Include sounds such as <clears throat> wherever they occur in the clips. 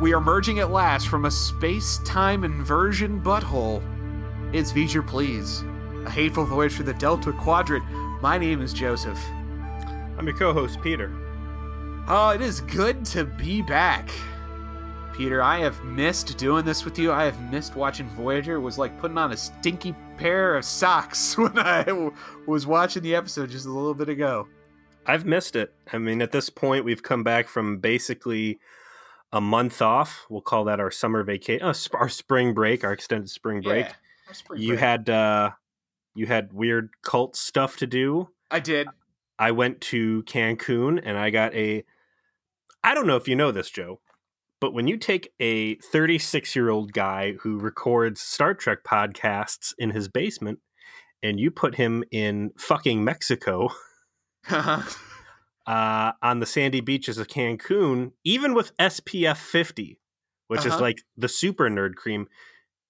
we are merging at last from a space-time inversion butthole. It's Feature Please, a hateful voyage through the Delta Quadrant. My name is Joseph. I'm your co-host Peter. Oh, it is good to be back. Peter, I have missed doing this with you. I have missed watching Voyager. It was like putting on a stinky pair of socks <laughs> when I w- was watching the episode just a little bit ago. I've missed it. I mean, at this point, we've come back from basically a month off. We'll call that our summer vacation, uh, sp- our spring break, our extended spring break. Yeah, spring you break. had uh, you had weird cult stuff to do. I did. I went to Cancun and I got a. I don't know if you know this, Joe, but when you take a 36 year old guy who records Star Trek podcasts in his basement and you put him in fucking Mexico <laughs> uh, on the sandy beaches of Cancun, even with SPF 50, which is Uh-huh. like the super nerd cream,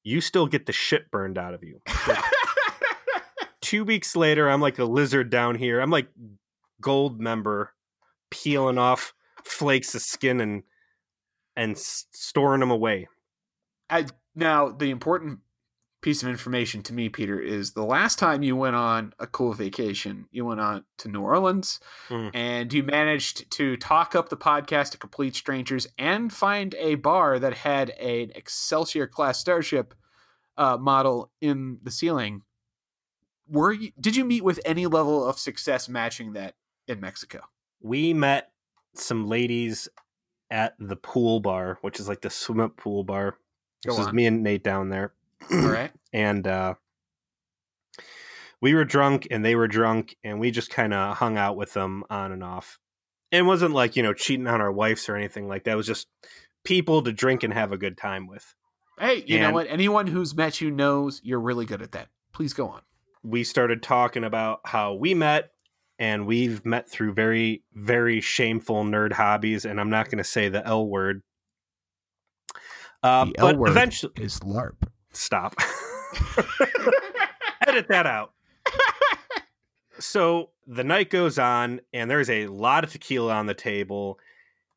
you still get the shit burned out of you. <laughs> Two weeks later, I'm like a lizard down here. I'm like Goldmember, peeling off flakes of skin and and storing them away. I, now, the important piece of information to me, Peter, is the last time you went on a cool vacation, you went on to New Orleans Mhm. and you managed to talk up the podcast to complete strangers and find a bar that had an Excelsior class starship uh, model in the ceiling. Were you, did you meet with any level of success matching that in Mexico? We met some ladies at the pool bar, which is like the swim up pool bar. Go this is me and Nate down there. All right. <clears throat> and uh we were drunk and they were drunk and we just kind of hung out with them on and off it wasn't like you know cheating on our wives or anything like that it was just people to drink and have a good time with Hey, you know what? Anyone who's met you knows you're really good at that. Please go on. we started talking about how we met and we've met through very very shameful nerd hobbies and i'm not going to say the l word uh, The L but word. eventually Is LARP. Stop. <laughs> Edit that out. So the night goes on and there's a lot of tequila on the table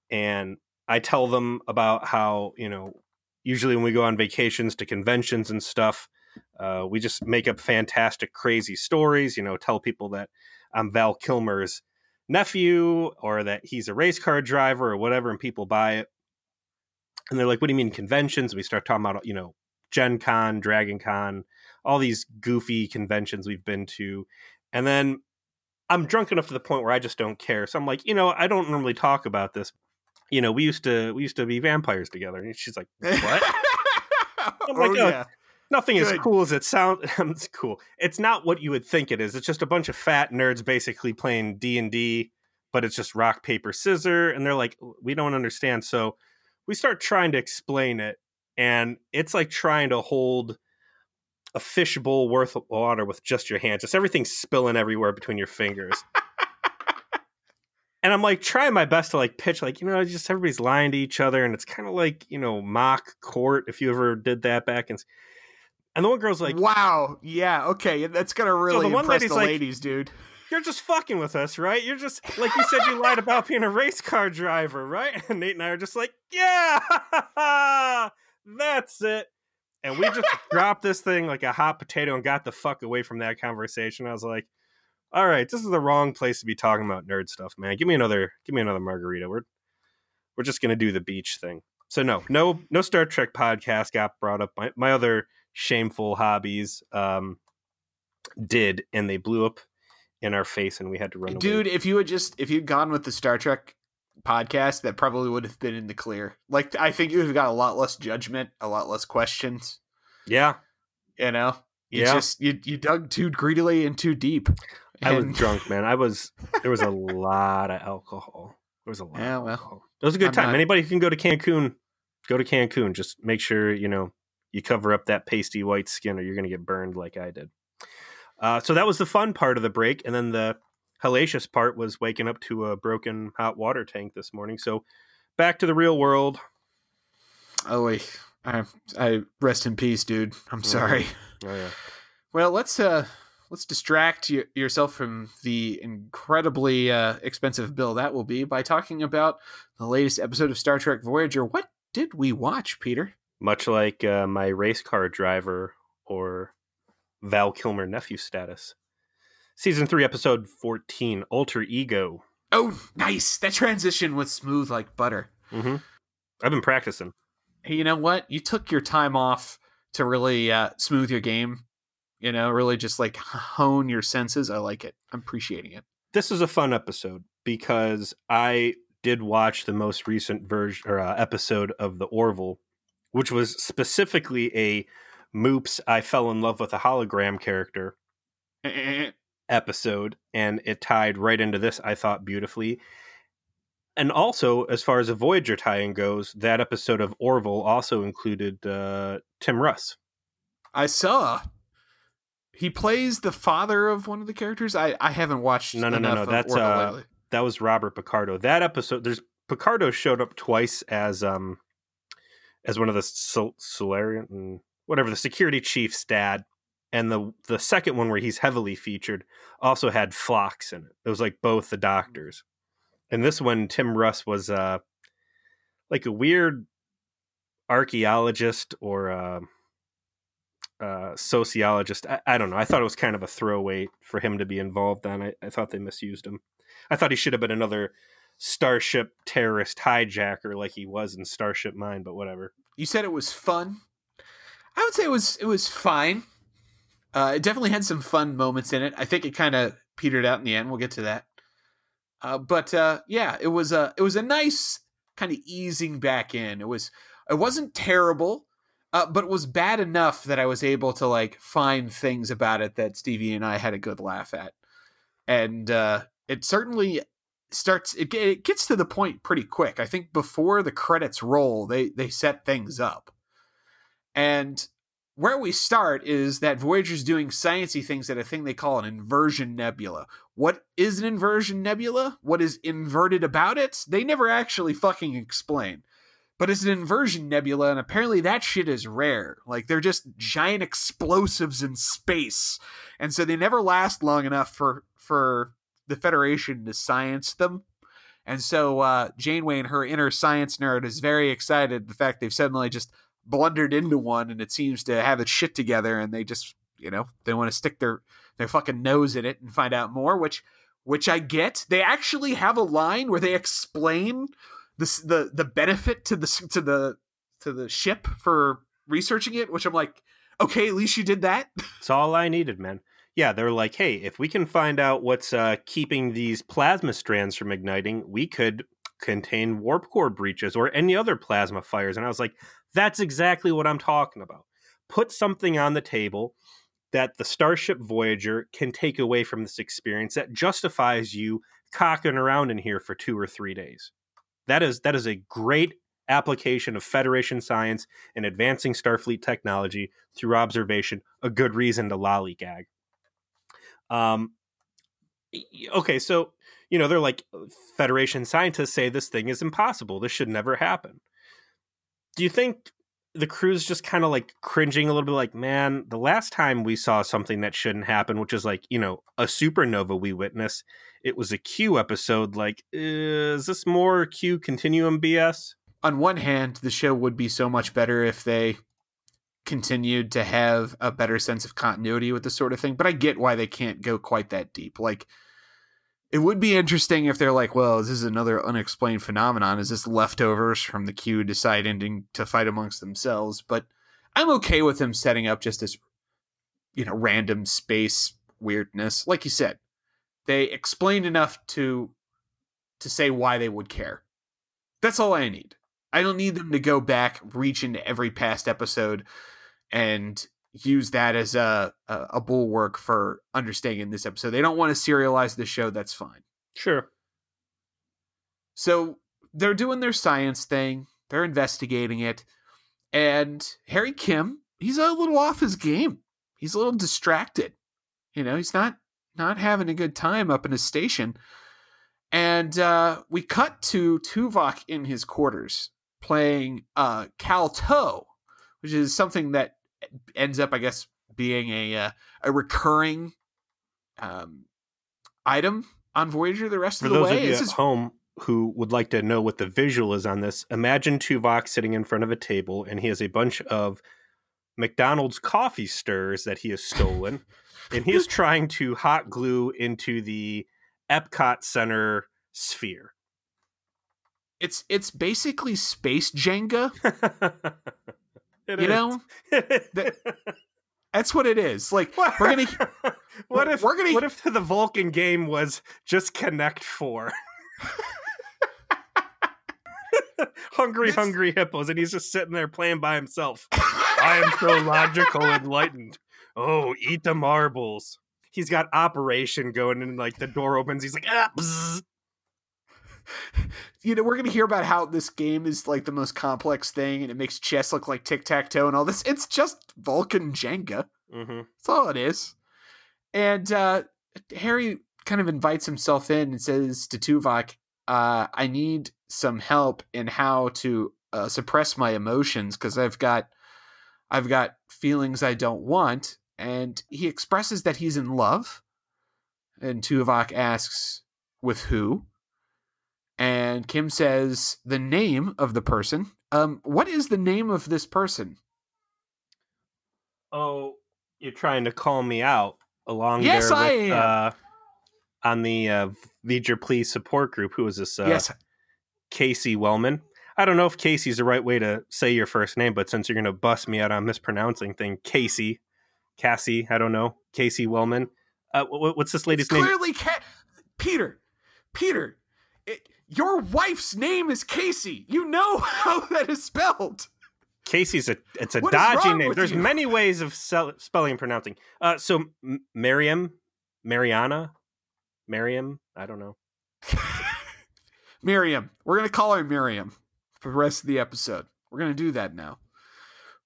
and i tell them about how you know usually when we go on vacations to conventions and stuff uh, we just make up fantastic crazy stories you know tell people that i'm val kilmer's nephew or that he's a race car driver or whatever and people buy it. And they're like what do you mean conventions? We start talking about you know gen con dragon con all these goofy conventions we've been to and then I'm drunk enough to the point where I just don't care. So I'm like, you know, I don't normally talk about this. You know, we used to we used to be vampires together. And she's like, what? <laughs> I'm like, oh, uh, yeah. Nothing as cool as it sounds. <laughs> it's cool. It's not what you would think it is. It's just a bunch of fat nerds basically playing D and D, but it's just rock paper scissor. And they're like, we don't understand. So we start trying to explain it, and it's like trying to hold a fishbowl worth of water with just your hands. Just everything spilling everywhere between your fingers. and I'm like trying my best to like pitch, like, you know, just everybody's lying to each other. And it's kind of like, you know, mock court if you ever did that back in. And the one girl's like, wow. Yeah. Okay. That's gonna really the one impress lady's the like- ladies, dude. You're just fucking with us, right? You're just like you said you lied about being a race car driver, right? <laughs> And Nate and I are just like, yeah, <laughs> that's it. And we just <laughs> dropped this thing like a hot potato and got the fuck away from that conversation. I was like, all right, this is the wrong place to be talking about nerd stuff, man. Give me another, give me another margarita. We're we're just gonna do the beach thing. So no, no, no Star Trek podcast got brought up. My my other shameful hobbies um did, and they blew up in our face, and we had to run away. Dude, if you had just if you'd gone with the Star Trek podcast, that probably would have been in the clear. Like I think you would have got a lot less judgment, a lot less questions. Yeah, You know? You yeah. just you you dug too greedily and too deep. I was drunk, man. I was. There was a <laughs> lot of alcohol. There was a lot. Yeah, of well, alcohol. It was a good I'm time. not- Anybody who can go to Cancun, go to Cancun. Just make sure you know you cover up that pasty white skin, or you're going to get burned like I did. Uh, so that was the fun part of the break, and then the hellacious part was waking up to a broken hot water tank this morning. So back to the real world. Oh wait. I I rest in peace, dude. I'm sorry. Oh yeah. Well, let's uh let's distract yourself from the incredibly uh, expensive bill that will be by talking about the latest episode of Star Trek Voyager. What did we watch, Peter? Much like uh, my race car driver or Val Kilmer nephew status. Season 3, episode 14 Alter Ego. Oh, nice. That transition was smooth like butter. Mm-hmm. I've been practicing. Hey, you know what? You took your time off to really uh, smooth your game. You know, really just like hone your senses. I like it. I'm appreciating it. This is a fun episode because I did watch the most recent version or uh, episode of the Orville, which was specifically a Moops I fell in love with a hologram character episode, and it tied right into this. I thought beautifully. And also, as far as a Voyager tie-in goes, that episode of Orville also included uh, Tim Russ. I saw. He plays the father of one of the characters. I, I haven't watched. No, no, no, no. That's uh, that was Robert Picardo. That episode, there's Picardo showed up twice as um as one of the Sol- Solarian, whatever the security chief's dad, and the the second one where he's heavily featured also had Phlox in it. It was like both the doctors, and this one Tim Russ was uh like a weird archaeologist or uh, uh, sociologist. I, I, don't know. I thought it was kind of a throwaway for him to be involved on. I, I thought they misused him. I thought he should have been another Starship terrorist hijacker like he was in Starship Mine, but whatever. You said it was fun. I would say it was it was fine. Uh, it definitely had some fun moments in it. I think it kind of petered out in the end. We'll get to that. Uh, but uh, yeah, it was a it was a nice kind of easing back in. It was it wasn't terrible, uh, but it was bad enough that I was able to like find things about it that Stevie and I had a good laugh at, and uh, it certainly starts. It, it gets to the point pretty quick. I think before the credits roll, they they set things up, and where we start is that Voyager's doing sciency things at a thing they call an inversion nebula. What is an inversion nebula? What is inverted about it? They never actually fucking explain. But it's an inversion nebula, and apparently that shit is rare. Like they're just giant explosives in space, and so they never last long enough for for the Federation to science them. And so uh, Janeway and her inner science nerd is very excited the fact they've suddenly just blundered into one and it seems to have its shit together and they just you know they want to stick their their fucking nose in it and find out more which which I get. They actually have a line where they explain the the the benefit to the to the to the ship for researching it which I'm like okay at least you did that. <laughs> It's all I needed man. Yeah they're like hey if we can find out what's uh, keeping these plasma strands from igniting we could contain warp core breaches or any other plasma fires. And I was like that's exactly what I'm talking about. Put something on the table that the Starship Voyager can take away from this experience that justifies you cocking around in here for two or three days. That is that is a great application of Federation science and advancing Starfleet technology through observation. A good reason to lollygag. Um, okay, so you know they're like Federation scientists say this thing is impossible. This should never happen do you think the crew's just kind of like cringing a little bit like man the last time we saw something that shouldn't happen which is like you know a supernova we witness it was a q episode like is this more q continuum bs on one hand the show would be so much better if they continued to have a better sense of continuity with this sort of thing but i get why they can't go quite that deep. Like it would be interesting if they're like, well, this is another unexplained phenomenon. Is this leftovers from the Q deciding to fight amongst themselves? But I'm okay with them setting up just this, you know, random space weirdness. Like you said, they explained enough to to say why they would care. That's all I need. I don't need them to go back, reach into every past episode, and use that as a, a, a bulwark for understanding this episode. They don't want to serialize the show. That's fine. Sure. So they're doing their science thing. They're investigating it, and Harry Kim, he's a little off his game. He's a little distracted. You know, he's not not having a good time up in his station. And uh, we cut to Tuvok in his quarters playing uh, Kal-toh, which is something that ends up, I guess, being a uh, a recurring um, item on Voyager the rest For of the those way. of at is home who would like to know what the visual is on this, imagine Tuvok sitting in front of a table and he has a bunch of McDonald's coffee stirs that he has stolen, and he is <laughs> trying to hot glue into the Epcot Center sphere. It's it's basically space Jenga. <laughs> It You is. know, <laughs> that's what it is. Like What- we're gonna <laughs> what if we're gonna- what if the Vulcan game was just Connect Four? <laughs> hungry, This- hungry hippos, and he's just sitting there playing by himself. I am so logical, enlightened. Oh, eat the marbles. He's got operation going, and like the door opens. He's like, ah. <laughs> you know, we're gonna hear about how this game is like the most complex thing, and it makes chess look like tic tac toe and all this. It's just Vulcan Jenga. Mhm. That's all it is. And uh, Harry kind of invites himself in and says to Tuvok, uh, "I need some help in how to uh, suppress my emotions because I've got, I've got feelings I don't want." And he expresses that he's in love. And Tuvok asks, "With who?" And Kim says the name of the person. Um, what is the name of this person? Oh, you're trying to call me out along Yes, there I with, am. Uh, on the uh, V'ger Please support group. Who is this? Uh, yes, Casey Wellman. I don't know if Casey's the right way to say your first name, but since you're going to bust me out on mispronouncing thing, Casey, Cassie, I don't know, Casey Wellman. Uh, what's this lady's It's name? clearly Ca- Peter. Peter, it, your wife's name is Casey. You know <laughs> how that is spelled. Casey's a it's a What dodgy name. There's you? many ways of sell, spelling and pronouncing. Uh, so M- Miriam, Mariana, Miriam. I don't know. <laughs> Miriam. We're gonna call her Miriam for the rest of the episode. We're gonna do that now.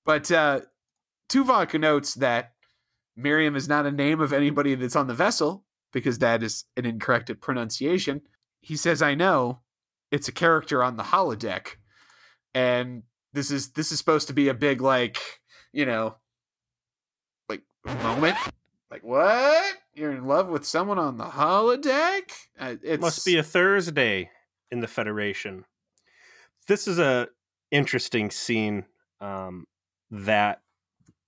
But uh, Tuvok notes that Miriam is not a name of anybody that's on the vessel because that is an incorrect pronunciation. He says, "I know it's a character on the holodeck, and this is this is supposed to be a big like you know like moment." Like what? You're in love with someone on the holodeck? Uh, it Must be a Thursday in the Federation. This is a interesting scene um, that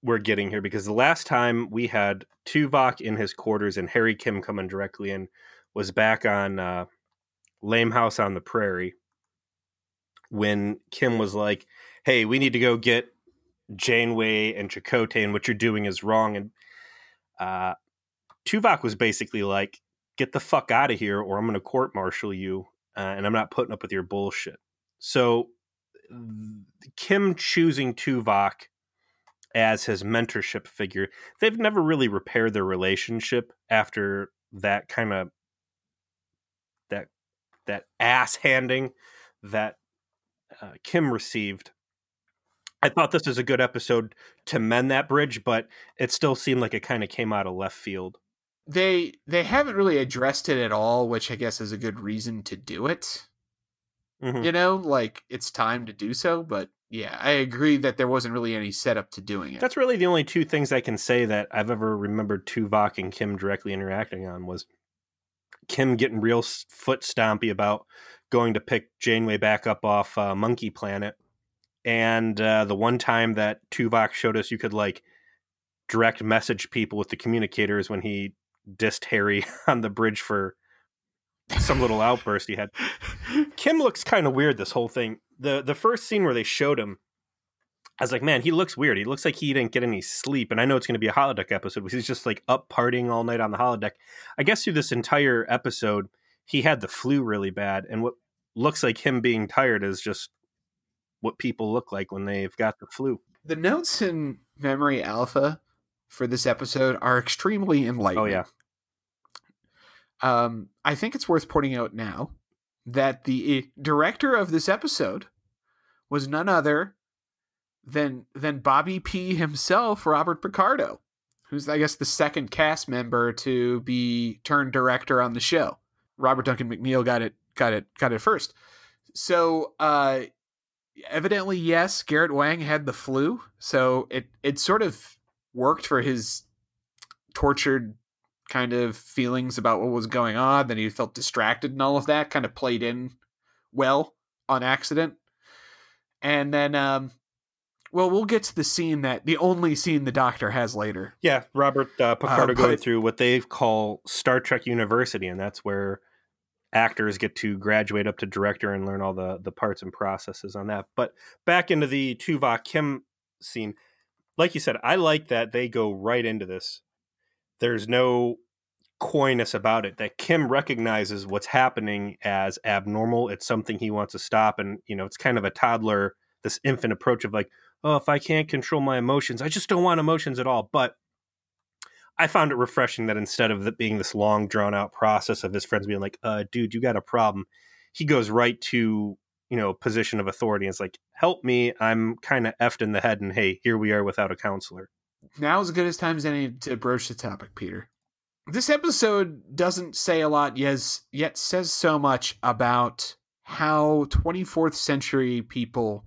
we're getting here because the last time we had Tuvok in his quarters and Harry Kim coming directly in was back on uh, Lame House on the Prairie when Kim was like, "Hey, we need to go get Janeway and Chakotay, and what you're doing is wrong." And uh, Tuvok was basically like, "Get the fuck out of here, or I'm going to court martial you, uh, and I'm not putting up with your bullshit." So Kim choosing Tuvok as his mentorship figure, they've never really repaired their relationship after that kind of that ass handing that uh, Kim received. I thought this was a good episode to mend that bridge, but it still seemed like it kind of came out of left field. they they haven't really addressed it at all, which I guess is a good reason to do it. Mhm. You know, like it's time to do so. But yeah, I agree that there wasn't really any setup to doing it. That's really the only two things I can say that I've ever remembered Tuvok and Kim directly interacting on was Kim getting real foot stompy about going to pick Janeway back up off uh, Monkey Planet, and uh, the one time that Tuvok showed us you could like direct message people with the communicators when he dissed Harry <laughs> on the bridge for some little outburst he had. Kim looks kind of weird this whole thing. The the first scene where they showed him, I was like, man, he looks weird. He looks like he didn't get any sleep. And I know it's going to be a holodeck episode because he's just like up partying all night on the holodeck. I guess through this entire episode, he had the flu really bad. And what looks like him being tired is just what people look like when they've got the flu. the notes in Memory Alpha for this episode are extremely enlightening. Oh, yeah. Um, I think it's worth pointing out now that the director of this episode was none other than than Bobby P himself, Robert Picardo, who's I guess the second cast member to be turned director on the show. Robert Duncan McNeil got it got it got it first. So uh evidently yes, Garrett Wang had the flu, so it it sort of worked for his tortured kind of feelings about what was going on. Then he felt distracted and all of that kind of played in well on accident. And then, um, well, we'll get to the scene that the only scene the Doctor has later. Yeah, Robert uh, Picardo Uh, going through what they call Star Trek University, and that's where actors get to graduate up to director and learn all the the parts and processes on that. But back into the Tuvok Kim scene, like you said, I like that they go right into this. There's no coyness about it. That Kim recognizes what's happening as abnormal. It's something he wants to stop, and you know, it's kind of a toddler, this infant approach of like, oh, if I can't control my emotions, I just don't want emotions at all. But I found it refreshing that instead of it being this long, drawn out process of his friends being like, uh, dude, you got a problem, he goes right to, you know, position of authority. And it's like, help me. I'm kind of effed in the head. And hey, here we are without a counselor. Now as good as time as any to broach the topic, Peter. This episode doesn't say a lot, yes, yet says so much about how 24th century people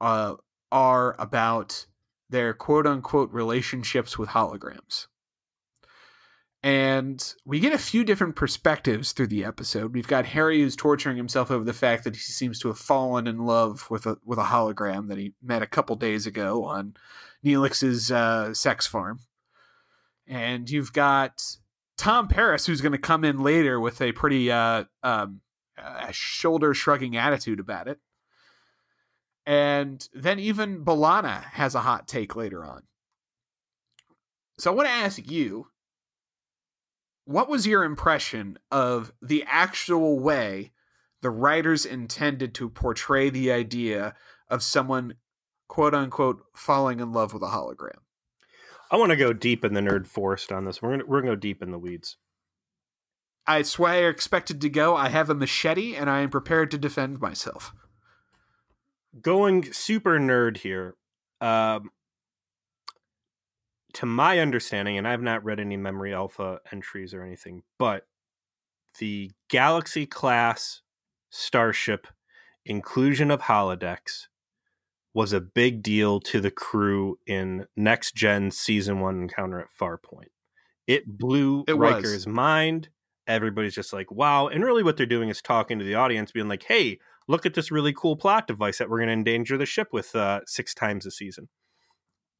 uh, are about their quote unquote relationships with holograms. And we get a few different perspectives through the episode. We've got Harry who's torturing himself over the fact that he seems to have fallen in love with a with a hologram that he met a couple days ago on Neelix's uh, sex farm. And you've got Tom Paris, who's going to come in later with a pretty uh, um, shoulder shrugging attitude about it. And then even B'Elanna has a hot take later on. So I want to ask you what was your impression of the actual way the writers intended to portray the idea of someone quote unquote falling in love with a hologram? I want to go deep in the nerd forest on this. We're gonna we're gonna go deep in the weeds. It's where I expected to go. I have a machete and I am prepared to defend myself. Going super nerd here. Um, to my understanding, and I've not read any memory alpha entries or anything, but the Galaxy class starship inclusion of holodecks was a big deal to the crew in next gen season one encounter at Farpoint. It blew It was. Riker's mind. Everybody's just like, wow. And really, what they're doing is talking to the audience, being like, hey, look at this really cool plot device that we're going to endanger the ship with uh, six times a season.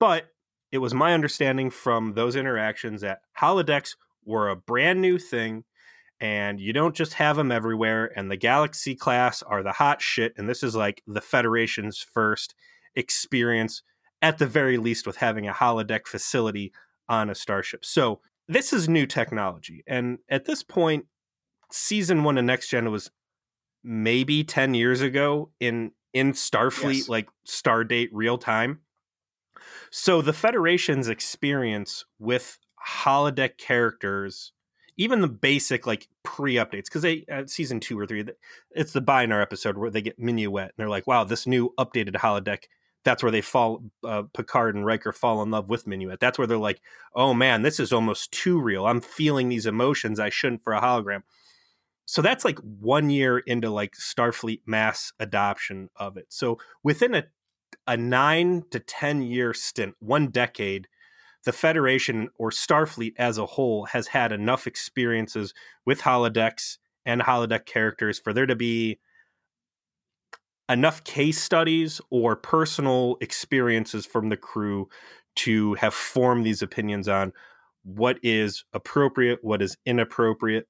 But it was my understanding from those interactions that holodecks were a brand new thing and you don't just have them everywhere and the galaxy class are the hot shit and this is like the federation's first experience at the very least with having a holodeck facility on a starship so this is new technology and at this point season one of next gen was maybe 10 years ago in in starfleet Yes. like stardate real time so the Federation's experience with holodeck characters, even the basic like pre-updates, because they uh, season two or three, it's the Binar episode where they get Minuet and they're like, "Wow, this new updated holodeck." That's where they fall. Uh, Picard and Riker fall in love with Minuet. That's where they're like, "Oh man, this is almost too real. I'm feeling these emotions I shouldn't for a hologram." So that's like one year into like Starfleet mass adoption of it. So within a a nine to 10 year stint, one decade, the Federation or Starfleet as a whole has had enough experiences with holodecks and holodeck characters for there to be enough case studies or personal experiences from the crew to have formed these opinions on what is appropriate, what is inappropriate,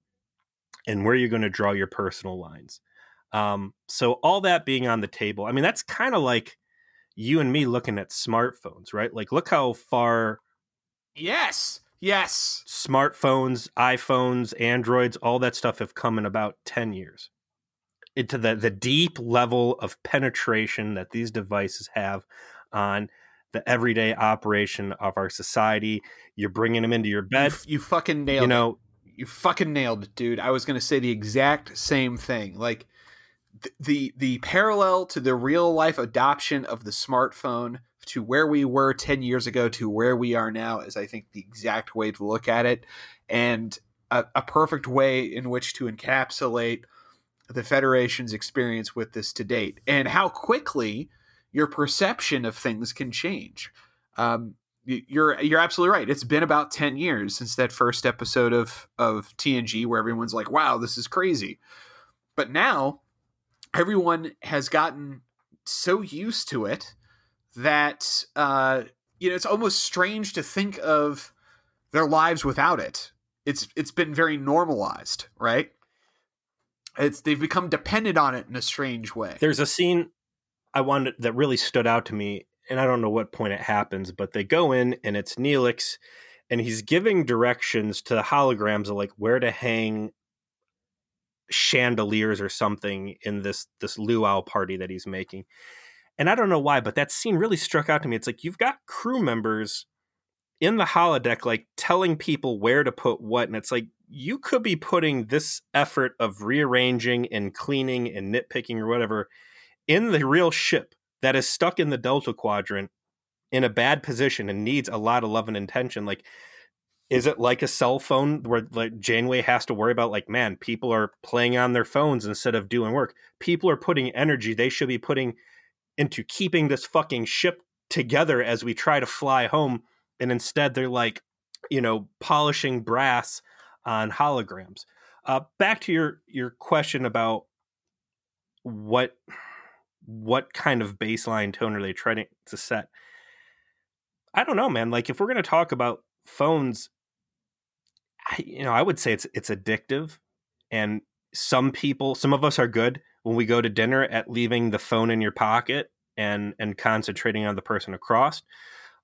and where you're going to draw your personal lines. Um, so, all that being on the table, I mean, that's kind of like you and me looking at smartphones, right? Like, look how far Yes. Yes. smartphones, iPhones, Androids, all that stuff have come in about 10 years. Into the, the deep level of penetration that these devices have on the everyday operation of our society. You're bringing them into your You, bed. f- you fucking nailed You it. You fucking nailed it, dude. I was going to say the exact same thing. Like th- the the parallel to the real life adoption of the smartphone to where we were 10 years ago to where we are now is I think the exact way to look at it and a, a perfect way in which to encapsulate the Federation's experience with this to date and how quickly your perception of things can change. Um, you're you're absolutely right. It's been about 10 years since that first episode of of TNG where everyone's like, "Wow, this is crazy." But now everyone has gotten so used to it that uh, you know it's almost strange to think of their lives without it. It's it's been very normalized, right? It's they've become dependent on it in a strange way. There's a scene I wanted that really stood out to me, and I don't know what point it happens, but they go in and it's Neelix, and he's giving directions to the holograms of like where to hang chandeliers or something in this this luau party that he's making. And I don't know why, but that scene really struck out to me. It's like you've got crew members in the holodeck like telling people where to put what and it's like you could be putting this effort of rearranging and cleaning and nitpicking or whatever in the real ship that is stuck in the delta quadrant in a bad position and needs a lot of love and attention like is it like a cell phone where like Janeway has to worry about like man people are playing on their phones instead of doing work. People are putting energy they should be putting into keeping this fucking ship together as we try to fly home and instead they're like you know polishing brass on holograms. Uh back to your your question about what what kind of baseline tone are they trying to set i don't know man like if we're going to talk about phones I, you know, I would say it's it's addictive, and some people, some of us are good when we go to dinner at leaving the phone in your pocket and and concentrating on the person across.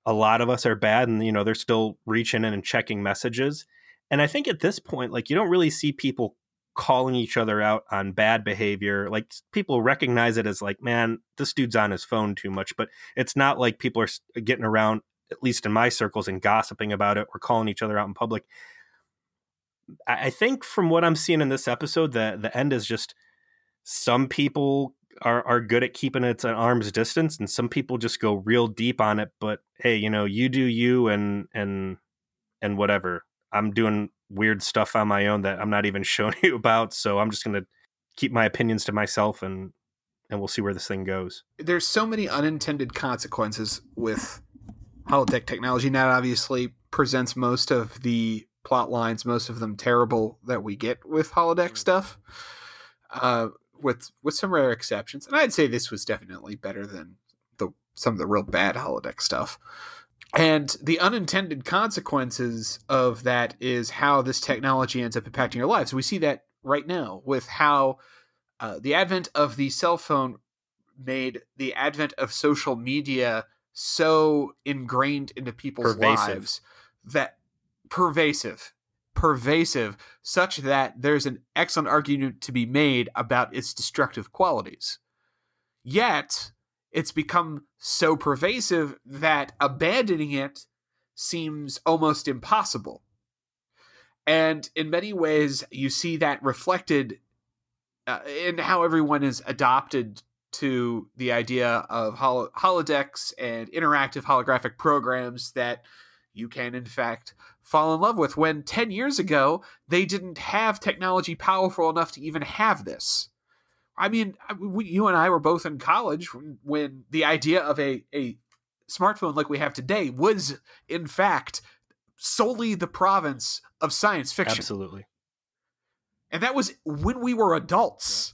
A lot of us are bad, and you know they're still reaching in and checking messages. And I think at this point, like you don't really see people calling each other out on bad behavior. Like people recognize it as like, man, this dude's on his phone too much. But it's not like people are uh, getting around, at least in my circles, and gossiping about it or calling each other out in public. I think from what I'm seeing in this episode, the the end is just some people are are good at keeping it at arm's distance, and some people just go real deep on it. But hey, you know, you do you, and and and whatever. I'm doing weird stuff on my own that I'm not even <laughs> showing you about, so I'm just gonna keep my opinions to myself, and and we'll see where this thing goes. There's so many unintended consequences with holodeck technology. Now, obviously, presents most of the plot lines, most of them terrible, that we get with holodeck mm. stuff. Uh, with with some rare exceptions, and I'd say this was definitely better than the some of the real bad holodeck stuff. And the unintended consequences of that is how this technology ends up impacting your lives. We see that right now with how uh, the advent of the cell phone made the advent of social media so ingrained into people's Pervasive. lives that pervasive pervasive such that there's an excellent argument to be made about its destructive qualities yet it's become so pervasive that abandoning it seems almost impossible. And in many ways you see that reflected uh, in how everyone is adopted to the idea of hol- holodecks and interactive holographic programs that you can in fact fall in love with when 10 years ago they didn't have technology powerful enough to even have this i mean we, you and i were both in college when, the idea of a, a smartphone like we have today was in fact solely the province of science fiction. Absolutely. And that was when we were adults.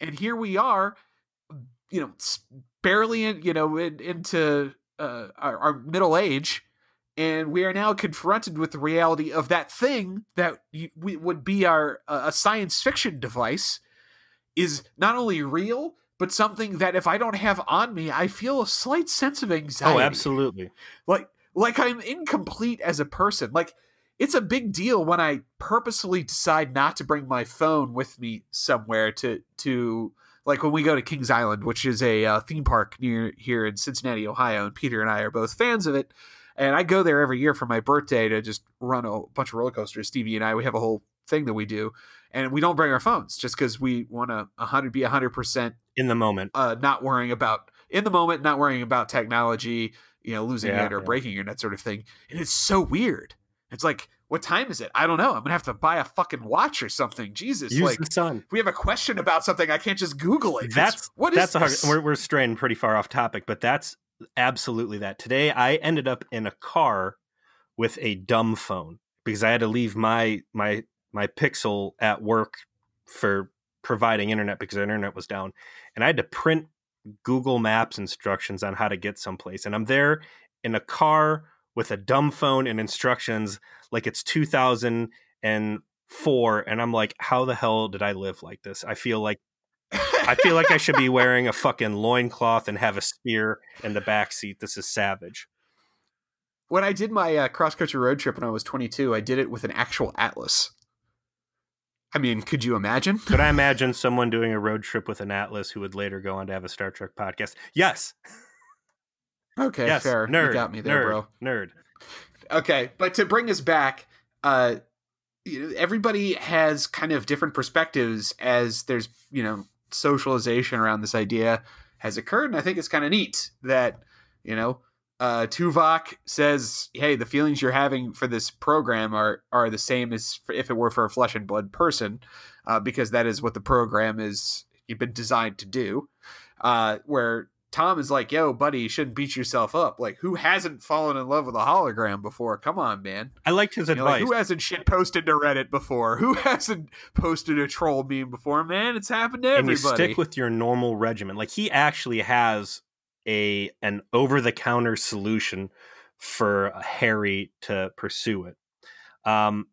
And here we are you know barely in you know in, into uh, our, our middle age and we are now confronted with the reality of that thing that we, would be our uh, a science fiction device is not only real but something that if I don't have on me, I feel a slight sense of anxiety. Oh, absolutely. Like like I'm incomplete as a person. Like it's a big deal when I purposely decide not to bring my phone with me somewhere to to like when we go to Kings Island, which is a uh, theme park near here in Cincinnati, Ohio, and Peter and I are both fans of it. And I go there every year for my birthday to just run a bunch of roller coasters. Stevie and I, we have a whole thing that we do, and we don't bring our phones just because we want to hundred be hundred percent in the moment, uh, not worrying about in the moment, not worrying about technology, you know, losing yeah, it or yeah. breaking it, that sort of thing. And it's so weird. It's like, what time is it? I don't know. I'm gonna have to buy a fucking watch or something. Jesus, Use like the sun. we have a question about something, I can't just Google it. That's it's, what that's is a hard. We're, we're straying pretty far off topic, but that's absolutely that. Today I ended up in a car with a dumb phone because I had to leave my my my Pixel at work for providing internet because our internet was down, and I had to print Google Maps instructions on how to get someplace. And I'm there in a car with a dumb phone and instructions like it's 2004 and I'm like how the hell did I live like this? I feel like I feel like I should be wearing a fucking loincloth and have a spear in the back seat. This is savage. When I did my uh, cross country road trip when I was 22, I did it with an actual atlas. I mean, could you imagine? Could I imagine someone doing a road trip with an atlas who would later go on to have a Star Trek podcast? Yes. <laughs> Okay, yes. fair. Nerd. You got me there, nerd, bro. Nerd. Okay, but to bring us back, uh, everybody has kind of different perspectives as there's you know socialization around this idea has occurred, and I think it's kind of neat that you know uh, Tuvok says, "Hey, the feelings you're having for this program are are the same as if it were for a flesh and blood person, uh, because that is what the program is you've been designed to do." Uh, where Tom is like, "Yo, buddy, you shouldn't beat yourself up. Like, who hasn't fallen in love with a hologram before? Come on, man." I liked his You know, advice. like, who hasn't shit posted to Reddit before? Who <laughs> hasn't posted a troll meme before? Man, it's happened to and you stick with your normal regimen. Like he actually has a an over the counter solution for Harry to pursue it. Um,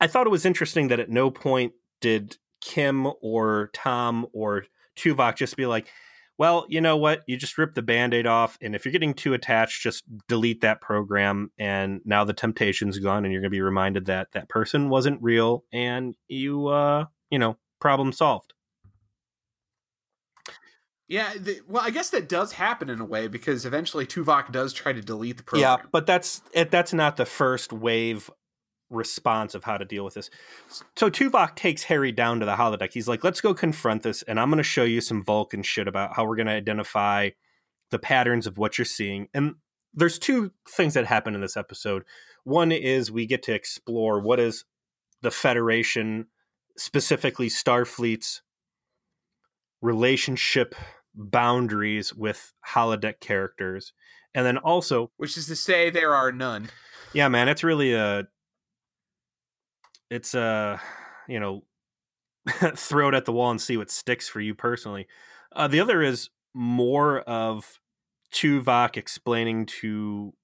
I thought it was interesting that at no point did Kim or Tom or Tuvok just be like, well, you know what? You just rip the band aid off. And if you're getting too attached, just delete that program. And now the temptation's gone. And you're going to be reminded that that person wasn't real. And you, uh, you know, problem solved. Yeah, the, well, I guess that does happen in a way because eventually Tuvok does try to delete the program. Yeah, but that's it, that's not the first wave response of how to deal with this. So Tuvok takes Harry down to the holodeck. He's like, "Let's go confront this, and I'm going to show you some Vulcan shit about how we're going to identify the patterns of what you're seeing." And there's two things that happen in this episode. One is we get to explore what is the Federation, specifically Starfleet's relationship boundaries with holodeck characters. And then also Which is to say, there are none. yeah, man, it's really a it's a you know <laughs> throw it at the wall and see what sticks for you personally. Uh, the other is more of Tuvok explaining to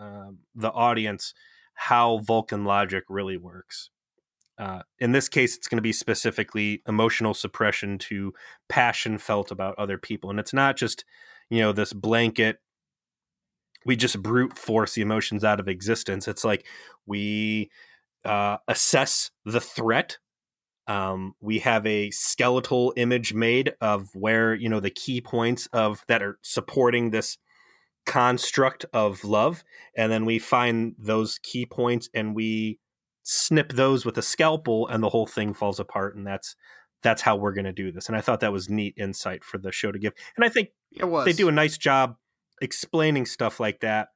uh, the audience how Vulcan logic really works. Uh, in this case, it's going to be specifically emotional suppression to passion felt about other people, and it's not just you know this blanket we just brute force the emotions out of existence. It's like we uh, assess the threat. Um, we have a skeletal image made of where you know the key points of that are supporting this construct of love, and then we find those key points and we snip those with a scalpel, and the whole thing falls apart. And that's that's how we're going to do this. And I thought that was neat insight for the show to give. And I think It was. they do a nice job explaining stuff like that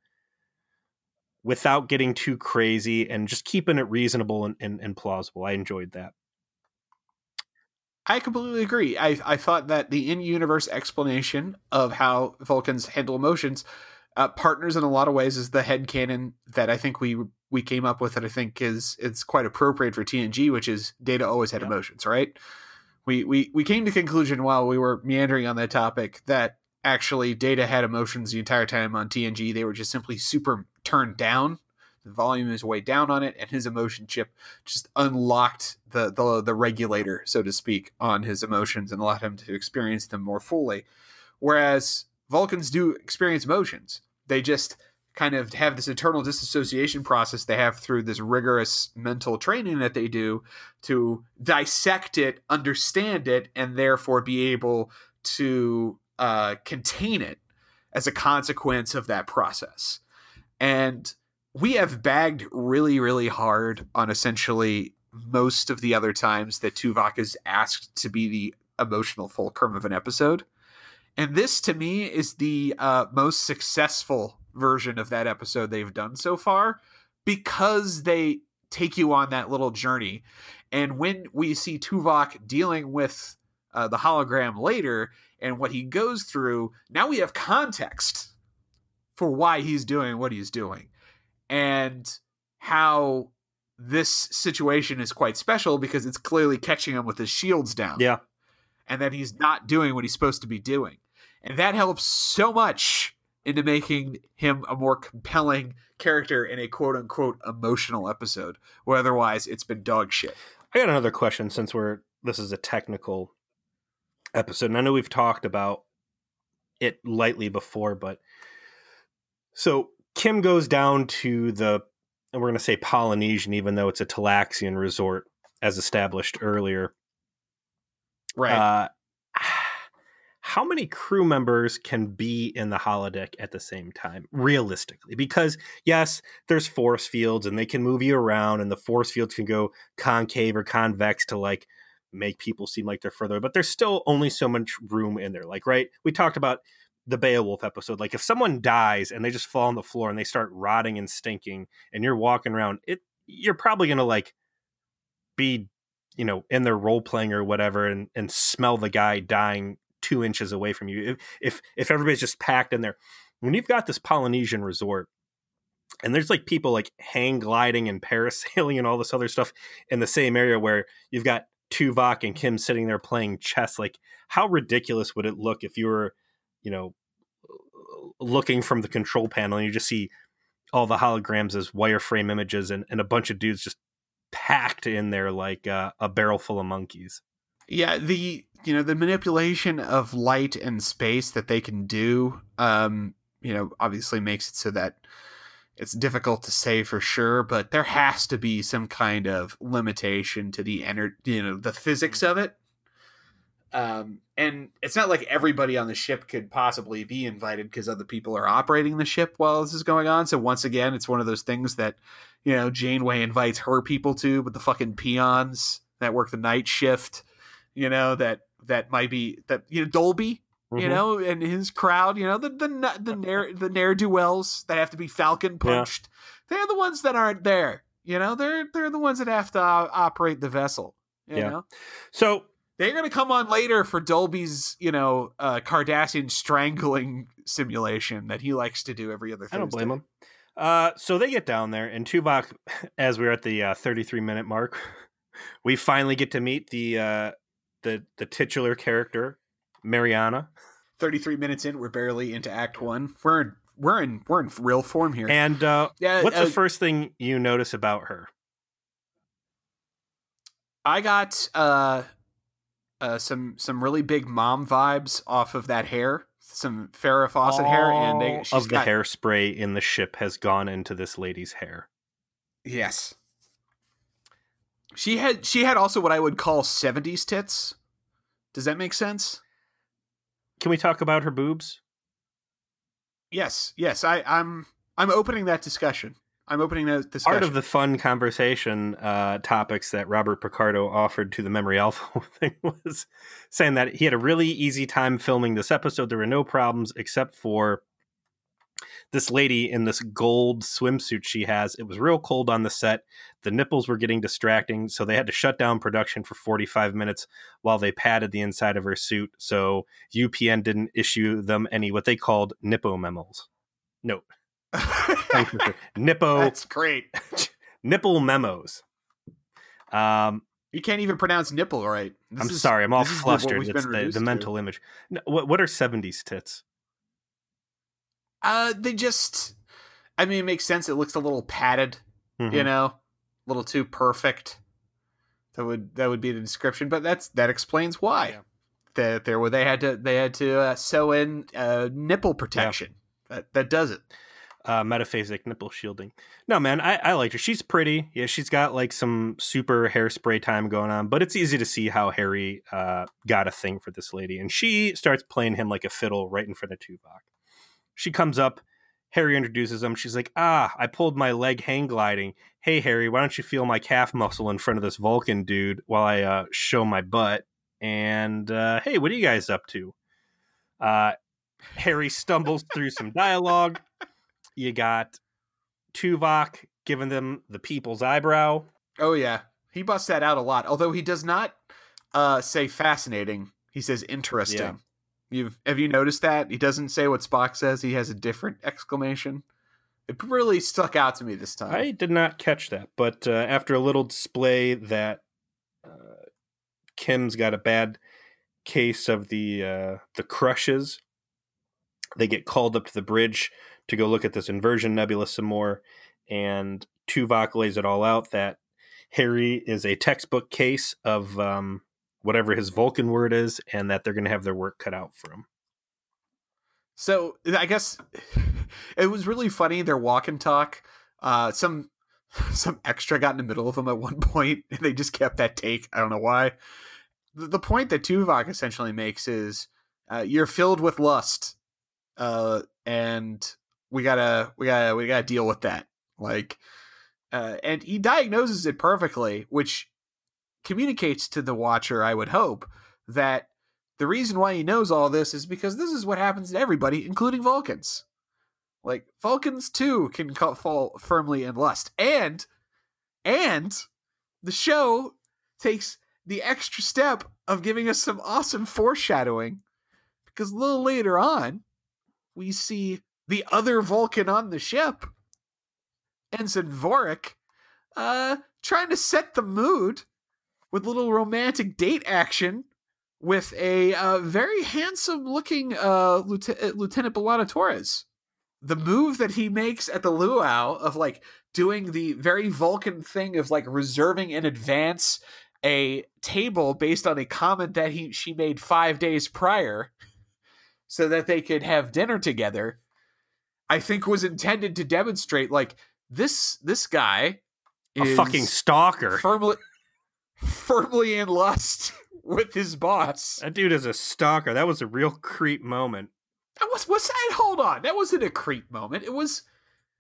without getting too crazy and just keeping it reasonable and, and, and plausible. I enjoyed that. I completely agree. I, I thought that the in universe explanation of how Vulcans handle emotions uh, partners in a lot of ways is the head canon that I think we we came up with that I think is it's quite appropriate for TNG, which is Data always had Yeah. emotions, right? We, we we came to conclusion while we were meandering on that topic that actually Data had emotions the entire time on TNG. They were just simply super turned down. The volume is way down on it, and his emotion chip just unlocked the the the regulator, so to speak, on his emotions and allowed him to experience them more fully. Whereas Vulcans do experience emotions. They just kind of have this eternal disassociation process they have through this rigorous mental training that they do to dissect it, understand it, and therefore be able to uh, contain it as a consequence of that process. And we have bagged really, really hard on essentially most of the other times that Tuvok is asked to be the emotional fulcrum of an episode. And this, to me, is the uh, most successful version of that episode they've done so far because they take you on that little journey. And when we see Tuvok dealing with uh, the hologram later and what he goes through, now we have context for why he's doing what he's doing and how this situation is quite special because it's clearly catching him with his shields down. Yeah. And that he's not doing what he's supposed to be doing. And that helps so much into making him a more compelling character in a quote unquote emotional episode, where otherwise it's been dog shit. I got another question since we're this is a technical episode, and I know we've talked about it lightly before, but so Kim goes down to the and we're going to say Polynesian, even though it's a Talaxian resort, as established earlier. Right. Uh, how many crew members can be in the holodeck at the same time realistically? Because yes there's force fields and they can move you around and the force fields can go concave or convex to like make people seem like they're further but there's still only so much room in there like right? We talked about the beowulf episode like if someone dies and they just fall on the floor and they start rotting and stinking and you're walking around it you're probably gonna like be you know in their role playing or whatever and and smell the guy dying two inches away from you. If if if everybody's just packed in there, when you've got this Polynesian resort, and there's like people like hang gliding and <laughs> parasailing and all this other stuff in the same area where you've got Tuvok and Kim sitting there playing chess. Like, how ridiculous would it look if you were, you know, looking from the control panel and you just see all the holograms as wireframe images and, and a bunch of dudes just packed in there like uh, a barrel full of monkeys. Yeah, the you know the manipulation of light and space that they can do, um, you know, obviously makes it so that it's difficult to say for sure, but there has to be some kind of limitation to the energy, you know, the physics of it. Um, and it's not like everybody on the ship could possibly be invited because other people are operating the ship while this is going on. So once again, it's one of those things that, you know, Janeway invites her people to, but the fucking peons that work the night shift you know that that might be that you know Dalby, mm-hmm. you know, and his crowd, you know, the the the ne'er the ne'er do wells that have to be Falcon punched. Yeah. They're the ones that aren't there. You know, they're they're the ones that have to uh, operate the vessel. You yeah. know, so they're going to come on later for Dalby's, you know, uh, Cardassian strangling simulation that he likes to do every other. Thursday. I don't blame him. Uh, so they get down there, and Tuvok, <laughs> as we're at the uh, 33 minute mark, <laughs> we finally get to meet the uh, the the titular character, Mariana. 33 minutes in, we're barely into Act One. We're in, we're in we're in real form here. And uh, yeah, what's uh, the first thing you notice about her? I got uh, uh, some some really big mom vibes off of that hair, some Farrah Fawcett All hair, and they, of the hairspray in the ship has gone into this lady's hair. Yes, she had she had also what I would call 70s tits. Does that make sense? Can we talk about her boobs? Yes, yes. I, I'm I'm opening that discussion. I'm opening that discussion. Part of the fun conversation uh, topics that Robert Picardo offered to the Memory Alpha <laughs> thing was saying that he had a really easy time filming this episode. There were no problems except for this lady in this gold swimsuit she has. It was real cold on the set. The nipples were getting distracting, so they had to shut down production for 45 minutes while they padded the inside of her suit. So UPN didn't issue them any what they called nippo memos. No. <laughs> Nippo. That's great. <laughs> nipple memos. Um, you can't even pronounce nipple right. This I'm is, sorry, I'm all flustered. It's the, the mental image. No, what, what are 70s tits? Uh, they just, I mean, it makes sense. It looks a little padded, mm-hmm. you know, a little too perfect. That would that would be the description, but that's that explains why. Yeah. That there where they had to they had to uh, sew in uh, nipple protection. Yeah. That that does it. Uh, metaphasic nipple shielding. No, man, I, I liked her. She's pretty. Yeah, she's got like some super hairspray time going on, but it's easy to see how Harry uh, got a thing for this lady. And she starts playing him like a fiddle right in front of Tuvok. She comes up. Harry introduces him. She's like, Ah, I pulled my leg hang gliding. Hey, Harry, why don't you feel my calf muscle in front of this Vulcan dude while I uh, show my butt? And uh, hey, what are you guys up to? Uh, Harry stumbles through some dialogue. You got Tuvok giving them the people's eyebrow. Oh, yeah. He busts that out a lot. Although he does not uh, say fascinating, he says interesting. Yeah. You've have you noticed that he doesn't say what Spock says? He has a different exclamation. It really stuck out to me this time. I did not catch that, but uh, after a little display that uh, Kim's got a bad case of the uh, the crushes, they get called up to the bridge to go look at this inversion nebula some more, and Tuvok lays it all out that Harry is a textbook case of um, whatever his Vulcan word is, and that they're going to have their work cut out for him. So I guess <sighs> it was really funny their walk and talk. Uh, some <sighs> some extra got in the middle of them at one <laughs> point, and they just kept that take. I don't know why. The, the point that Tuvok essentially makes is uh, you're filled with lust, uh, and we gotta we gotta we gotta deal with that. Like, uh, and he diagnoses it perfectly, which communicates to the watcher, I would hope, that the reason why he knows all this is because this is what happens to everybody, including Vulcans. Like Vulcans too can fall firmly in lust, and and the show takes the extra step of giving us some awesome foreshadowing because a little later on we see the other Vulcan on the ship, Ensign Vorik, uh, trying to set the mood with a little romantic date action with a uh, very handsome looking uh, Lieutenant, uh, Lieutenant B'Elanna Torres. The move that he makes at the luau of like doing the very Vulcan thing of like reserving in advance a table based on a comment that he she made five days prior so that they could have dinner together i think was intended to demonstrate like this this guy a fucking stalker firmly firmly in lust <laughs> with his boss. That dude is a stalker. That was a real creep moment. That was what's that? Hold on, that wasn't a creep moment. It was.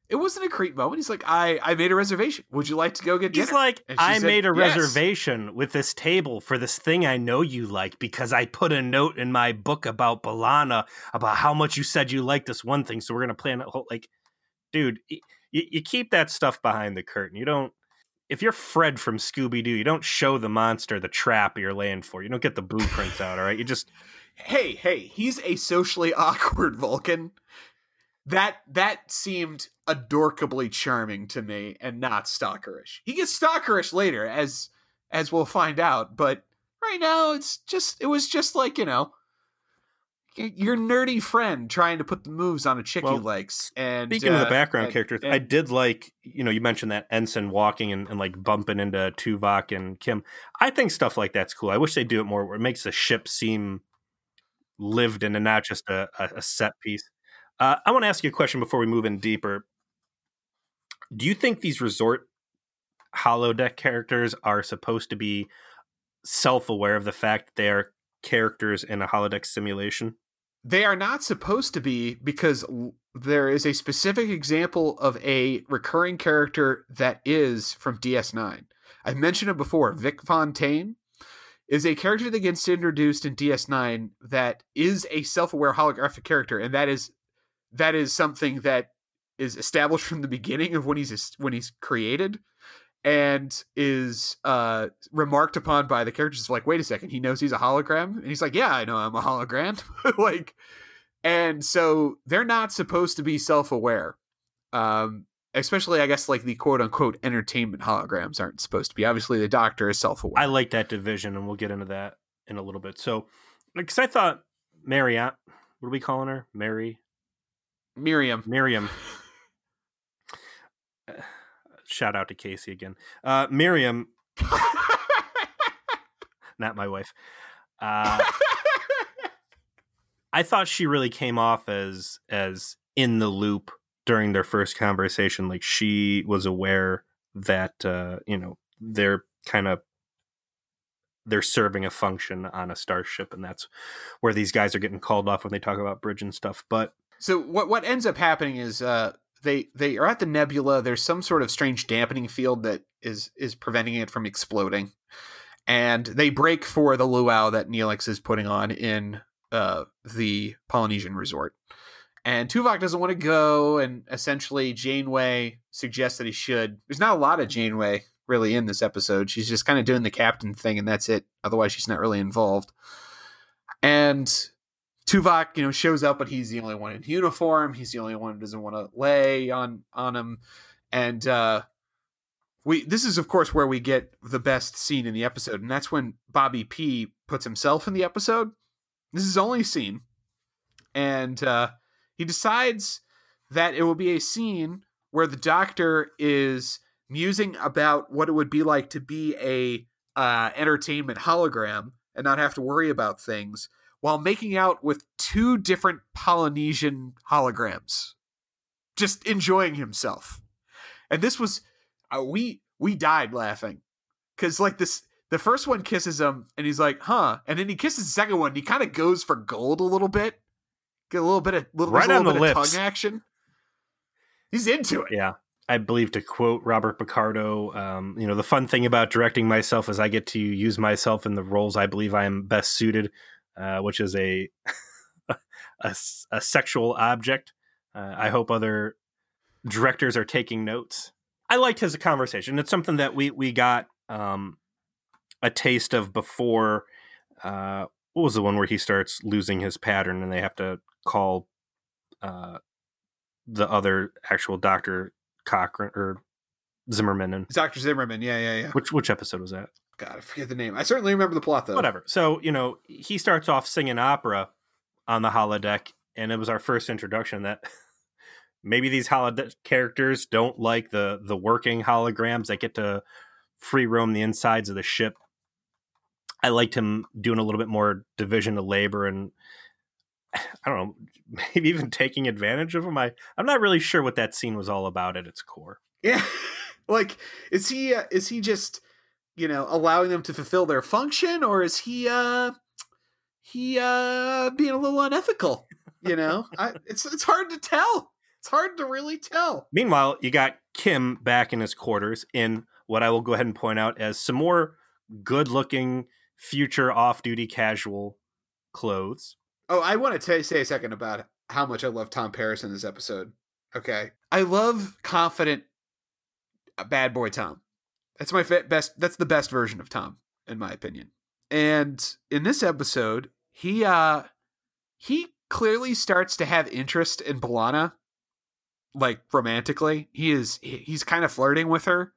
It wasn't a creep moment. He's like, I, I made a reservation. Would you like to go get dinner? He's like, I said, made a yes. reservation with this table for this thing I know you like because I put a note in my book about B'Elanna about how much you said you like this one thing. So we're gonna plan it. Like, dude, you, you keep that stuff behind the curtain. You don't if you're Fred from Scooby Doo, you don't show the monster the trap you're laying for. You don't get the blueprints out, all right? You just Hey, hey, he's a socially <laughs> awkward Vulcan. That that seemed adorkably charming to me and not stalkerish. He gets stalkerish later as as we'll find out, but right now it's just it was just like, you know, your nerdy friend trying to put the moves on a chick well, likes. And speaking uh, of the uh, background and, characters, and, I did like you know you mentioned that ensign walking and, and, like bumping into Tuvok and Kim. I think stuff like that's cool. I wish they do it more. Where it makes the ship seem lived in and not just a, a set piece. Uh, I want to ask you a question before we move in deeper. Do you think these resort holodeck characters are supposed to be self-aware of the fact that they are characters in a holodeck simulation? They are not supposed to be because there is a specific example of a recurring character that is from DS9. I've mentioned it before. Vic Fontaine is a character that gets introduced in DS9 that is a self-aware holographic character, and that is that is something that is established from the beginning of when he's when he's created and is uh remarked upon by the characters like wait a second he knows he's a hologram? And he's like yeah i know i'm a hologram. <laughs> Like and so they're not supposed to be self-aware um especially i guess like the quote unquote entertainment holograms aren't supposed to be. Obviously the doctor is self-aware. i like that division and we'll get into that in a little bit. So because i thought marriott what are we calling her? Mary? Miriam. Miriam <laughs> shout out to Casey again. Uh, Miriam, <laughs> not my wife. Uh, <laughs> I thought she really came off as as in the loop during their first conversation. Like she was aware that uh, you know they're kind of they're serving a function on a starship, and that's where these guys are getting called off when they talk about bridge and stuff. But so what what ends up happening is uh, they they are at the nebula. There's some sort of strange dampening field that is is preventing it from exploding, and they break for the luau that Neelix is putting on in uh, the Polynesian resort. And Tuvok doesn't want to go, and essentially Janeway suggests that he should. There's not a lot of Janeway really in this episode. She's just kind of doing the captain thing, and that's it. Otherwise, she's not really involved. And Tuvok, you know, shows up, but he's the only one in uniform. He's the only one who doesn't want to lay on on him, and uh, we. This is, of course, where we get the best scene in the episode, and that's when Bobby P puts himself in the episode. This is only scene, and uh, he decides that it will be a scene where the Doctor is musing about what it would be like to be a uh, entertainment hologram and not have to worry about things while making out with two different Polynesian holograms, just enjoying himself. And this was uh, we we died laughing because like this the first one kisses him and he's like, huh, and then he kisses the second one. And he kind of goes for gold a little bit, get a little bit of little, Right a on little the bit lips. of tongue action. He's into it. Yeah. I believe to quote Robert Picardo, um, you know, the fun thing about directing myself is I get to use myself in the roles I believe I am best suited, uh, which is a <laughs> a sexual object. Uh, I hope other directors are taking notes. I liked his conversation. It's something that we we got um, a taste of before. Uh, what was the one where he starts losing his pattern and they have to call uh, the other actual doctor Cochran or Zimmerman and Dr. Zimmerman. Yeah, yeah, yeah. which which episode was that? God, I forget the name. I certainly remember the plot though. Whatever. So you know he starts off singing opera on the holodeck, and it was our first introduction that <laughs> maybe these holodeck characters don't like the the working holograms that get to free roam the insides of the ship. I liked him doing a little bit more division of labor and <sighs> I don't know, <laughs> maybe even taking advantage of him. I I'm not really sure what that scene was all about at its core. Yeah. <laughs> like is he uh, is he just, you know, allowing them to fulfill their function or is he uh he uh being a little unethical, you know? I it's it's hard to tell. It's hard to really tell. Meanwhile, you got Kim back in his quarters in what I will go ahead and point out as some more good looking future off duty casual clothes. Oh, I want to say a second about how much I love Tom Paris in this episode. Okay. I love confident uh, bad boy Tom. That's my fa- best that's the best version of Tom in my opinion. And in this episode, he uh he clearly starts to have interest in B'Elanna like romantically. He is he's kind of flirting with her.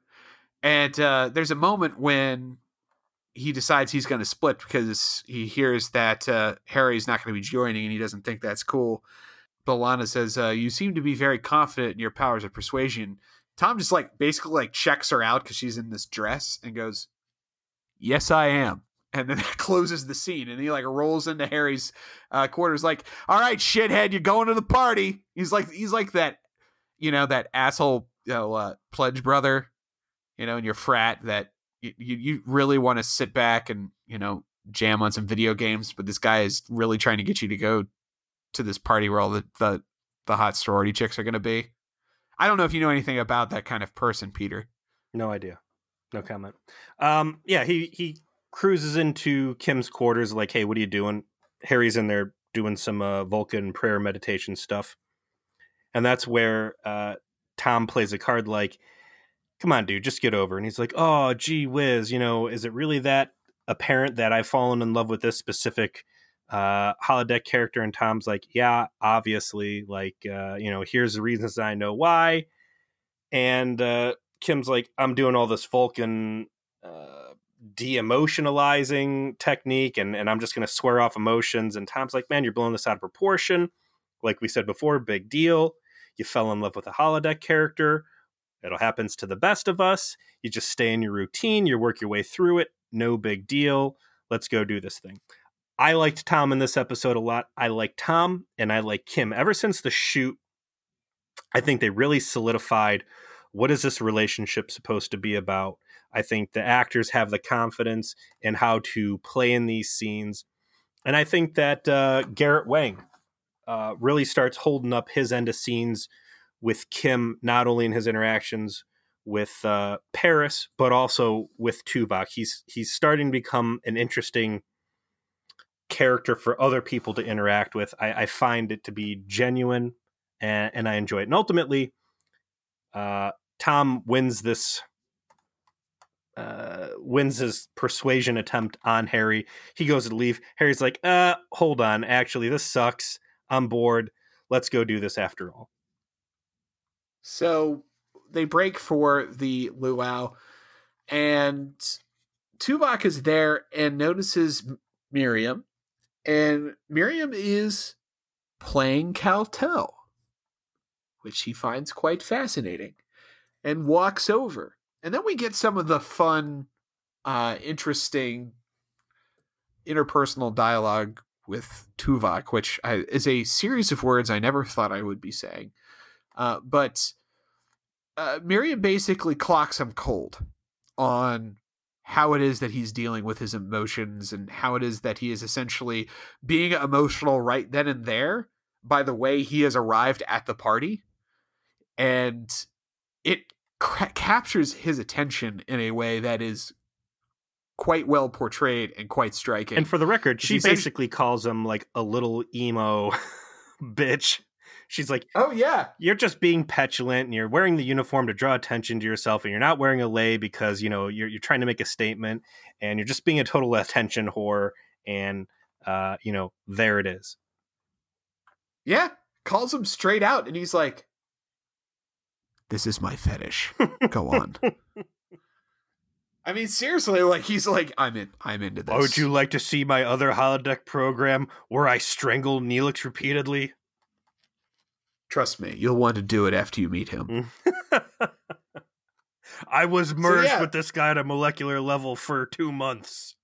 And uh there's a moment when he decides he's going to split because he hears that uh, Harry's not going to be joining and he doesn't think that's cool. B'Elanna says, uh, "You seem to be very confident in your powers of persuasion." Tom just like basically like checks her out because she's in this dress and goes, "Yes, I am." And then <laughs> that closes the scene, and he like rolls into Harry's uh, quarters, like, "All right, shithead, you're going to the party." He's like, he's like that, you know, that asshole, you know, uh, pledge brother, you know, in your frat that you, you you really want to sit back and you know jam on some video games, but this guy is really trying to get you to go to this party where all the the, the hot sorority chicks are going to be. I don't know if you know anything about that kind of person, Peter. No idea. No comment. Um, yeah, he he cruises into Kim's quarters like, "Hey, what are you doing?" Harry's in there doing some uh, Vulcan prayer meditation stuff, and that's where uh, Tom plays a card like, "Come on, dude, just get over." And he's like, "Oh, gee whiz, you know, is it really that apparent that I've fallen in love with this specific uh, holodeck character?" And Tom's like, "Yeah, obviously. Like, uh, you know, here's the reasons I know why." And uh, Kim's like, I'm doing all this Vulcan uh, de-emotionalizing technique, and and I'm just to swear off emotions. And Tom's like, man, you're blowing this out of proportion. Like we said before, big deal. You fell in love with a holodeck character. It happens to the best of us. You just stay in your routine. You work your way through it. No big deal. Let's go do this thing. I liked Tom in this episode a lot. I like Tom and I like Kim. Ever since the shoot, I think they really solidified what is this relationship supposed to be about. I think the actors have the confidence in how to play in these scenes. And I think that uh, Garrett Wang uh, really starts holding up his end of scenes with Kim, not only in his interactions with uh, Paris, but also with Tuvok. He's he's starting to become an interesting character for other people to interact with. I, I find it to be genuine, and, and I enjoy it. And ultimately, uh, Tom wins this uh, wins his persuasion attempt on Harry. He goes to leave. Harry's like, uh, hold on. Actually, this sucks. I'm bored. Let's go do this after all. So they break for the luau, and Tuvok is there and notices Miriam, and Miriam is playing Kal-toh, which he finds quite fascinating, and walks over. And then we get some of the fun, uh, interesting interpersonal dialogue with Tuvok, which I, is a series of words I never thought I would be saying. Uh, but uh, Miriam basically clocks him cold on how it is that he's dealing with his emotions and how it is that he is essentially being emotional right then and there by the way he has arrived at the party and it cra- captures his attention in a way that is quite well portrayed and quite striking And for the record, she basically calls him like a little emo <laughs> bitch. She's like, oh yeah. You're just being petulant and you're wearing the uniform to draw attention to yourself and you're not wearing a lei because you know you're, you're trying to make a statement and you're just being a total attention whore and uh you know there it is. Yeah calls him straight out and he's like this is my fetish. Go on. <laughs> I mean, seriously, like he's like, I'm in, I'm into this. oh would you like to see my other holodeck program where i strangle neelix repeatedly Trust me, you'll want to do it after you meet him. <laughs> i was merged yeah. with this guy at a molecular level for two months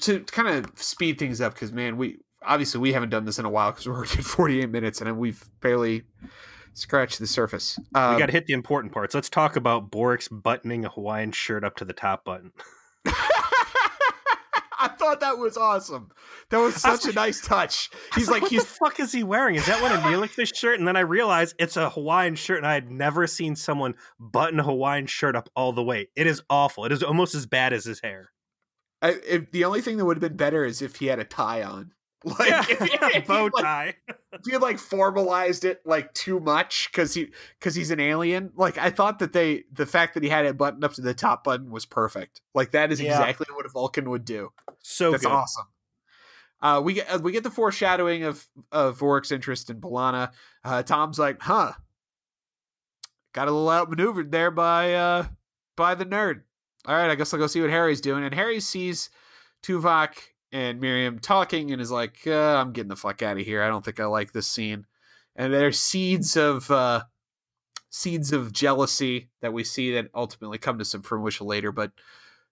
To kind of speed things up, because man, we obviously we haven't done this in a while because we're already <laughs> at 48 minutes and we've barely scratched the surface. Um, we got to hit the important parts let's talk about Vorik's buttoning a hawaiian shirt up to the top button <laughs> thought that was awesome. That was <laughs> I was such a nice touch. He's like, what he's the fuck is he wearing? Is that one of Neelix's <laughs> shirt? And then I realized it's a Hawaiian shirt, and I had never seen someone button a Hawaiian shirt up all the way. It is awful. It is almost as bad as his hair. I, if, the only thing that would have been better is if he had a tie on. <laughs> Like yeah, if, he- if he, bow <laughs> like, tie. if he had like formalized it like too much because he because he's an alien. Like I thought that they the fact that he had it buttoned up to the top button was perfect. Like that is Yeah. exactly what a Vulcan would do. So That's good. awesome. Uh, we get uh, we get the foreshadowing of of Vorik's interest in B'Elanna. Uh, Tom's like, "Huh, got a little outmaneuvered there by uh, by the nerd." All right, I guess I'll go see what Harry's doing. And Harry sees Tuvok and Miriam talking and is like, uh, "I'm getting the fuck out of here. I don't think I like this scene." And there's seeds of uh, seeds of jealousy that we see that ultimately come to some fruition later. But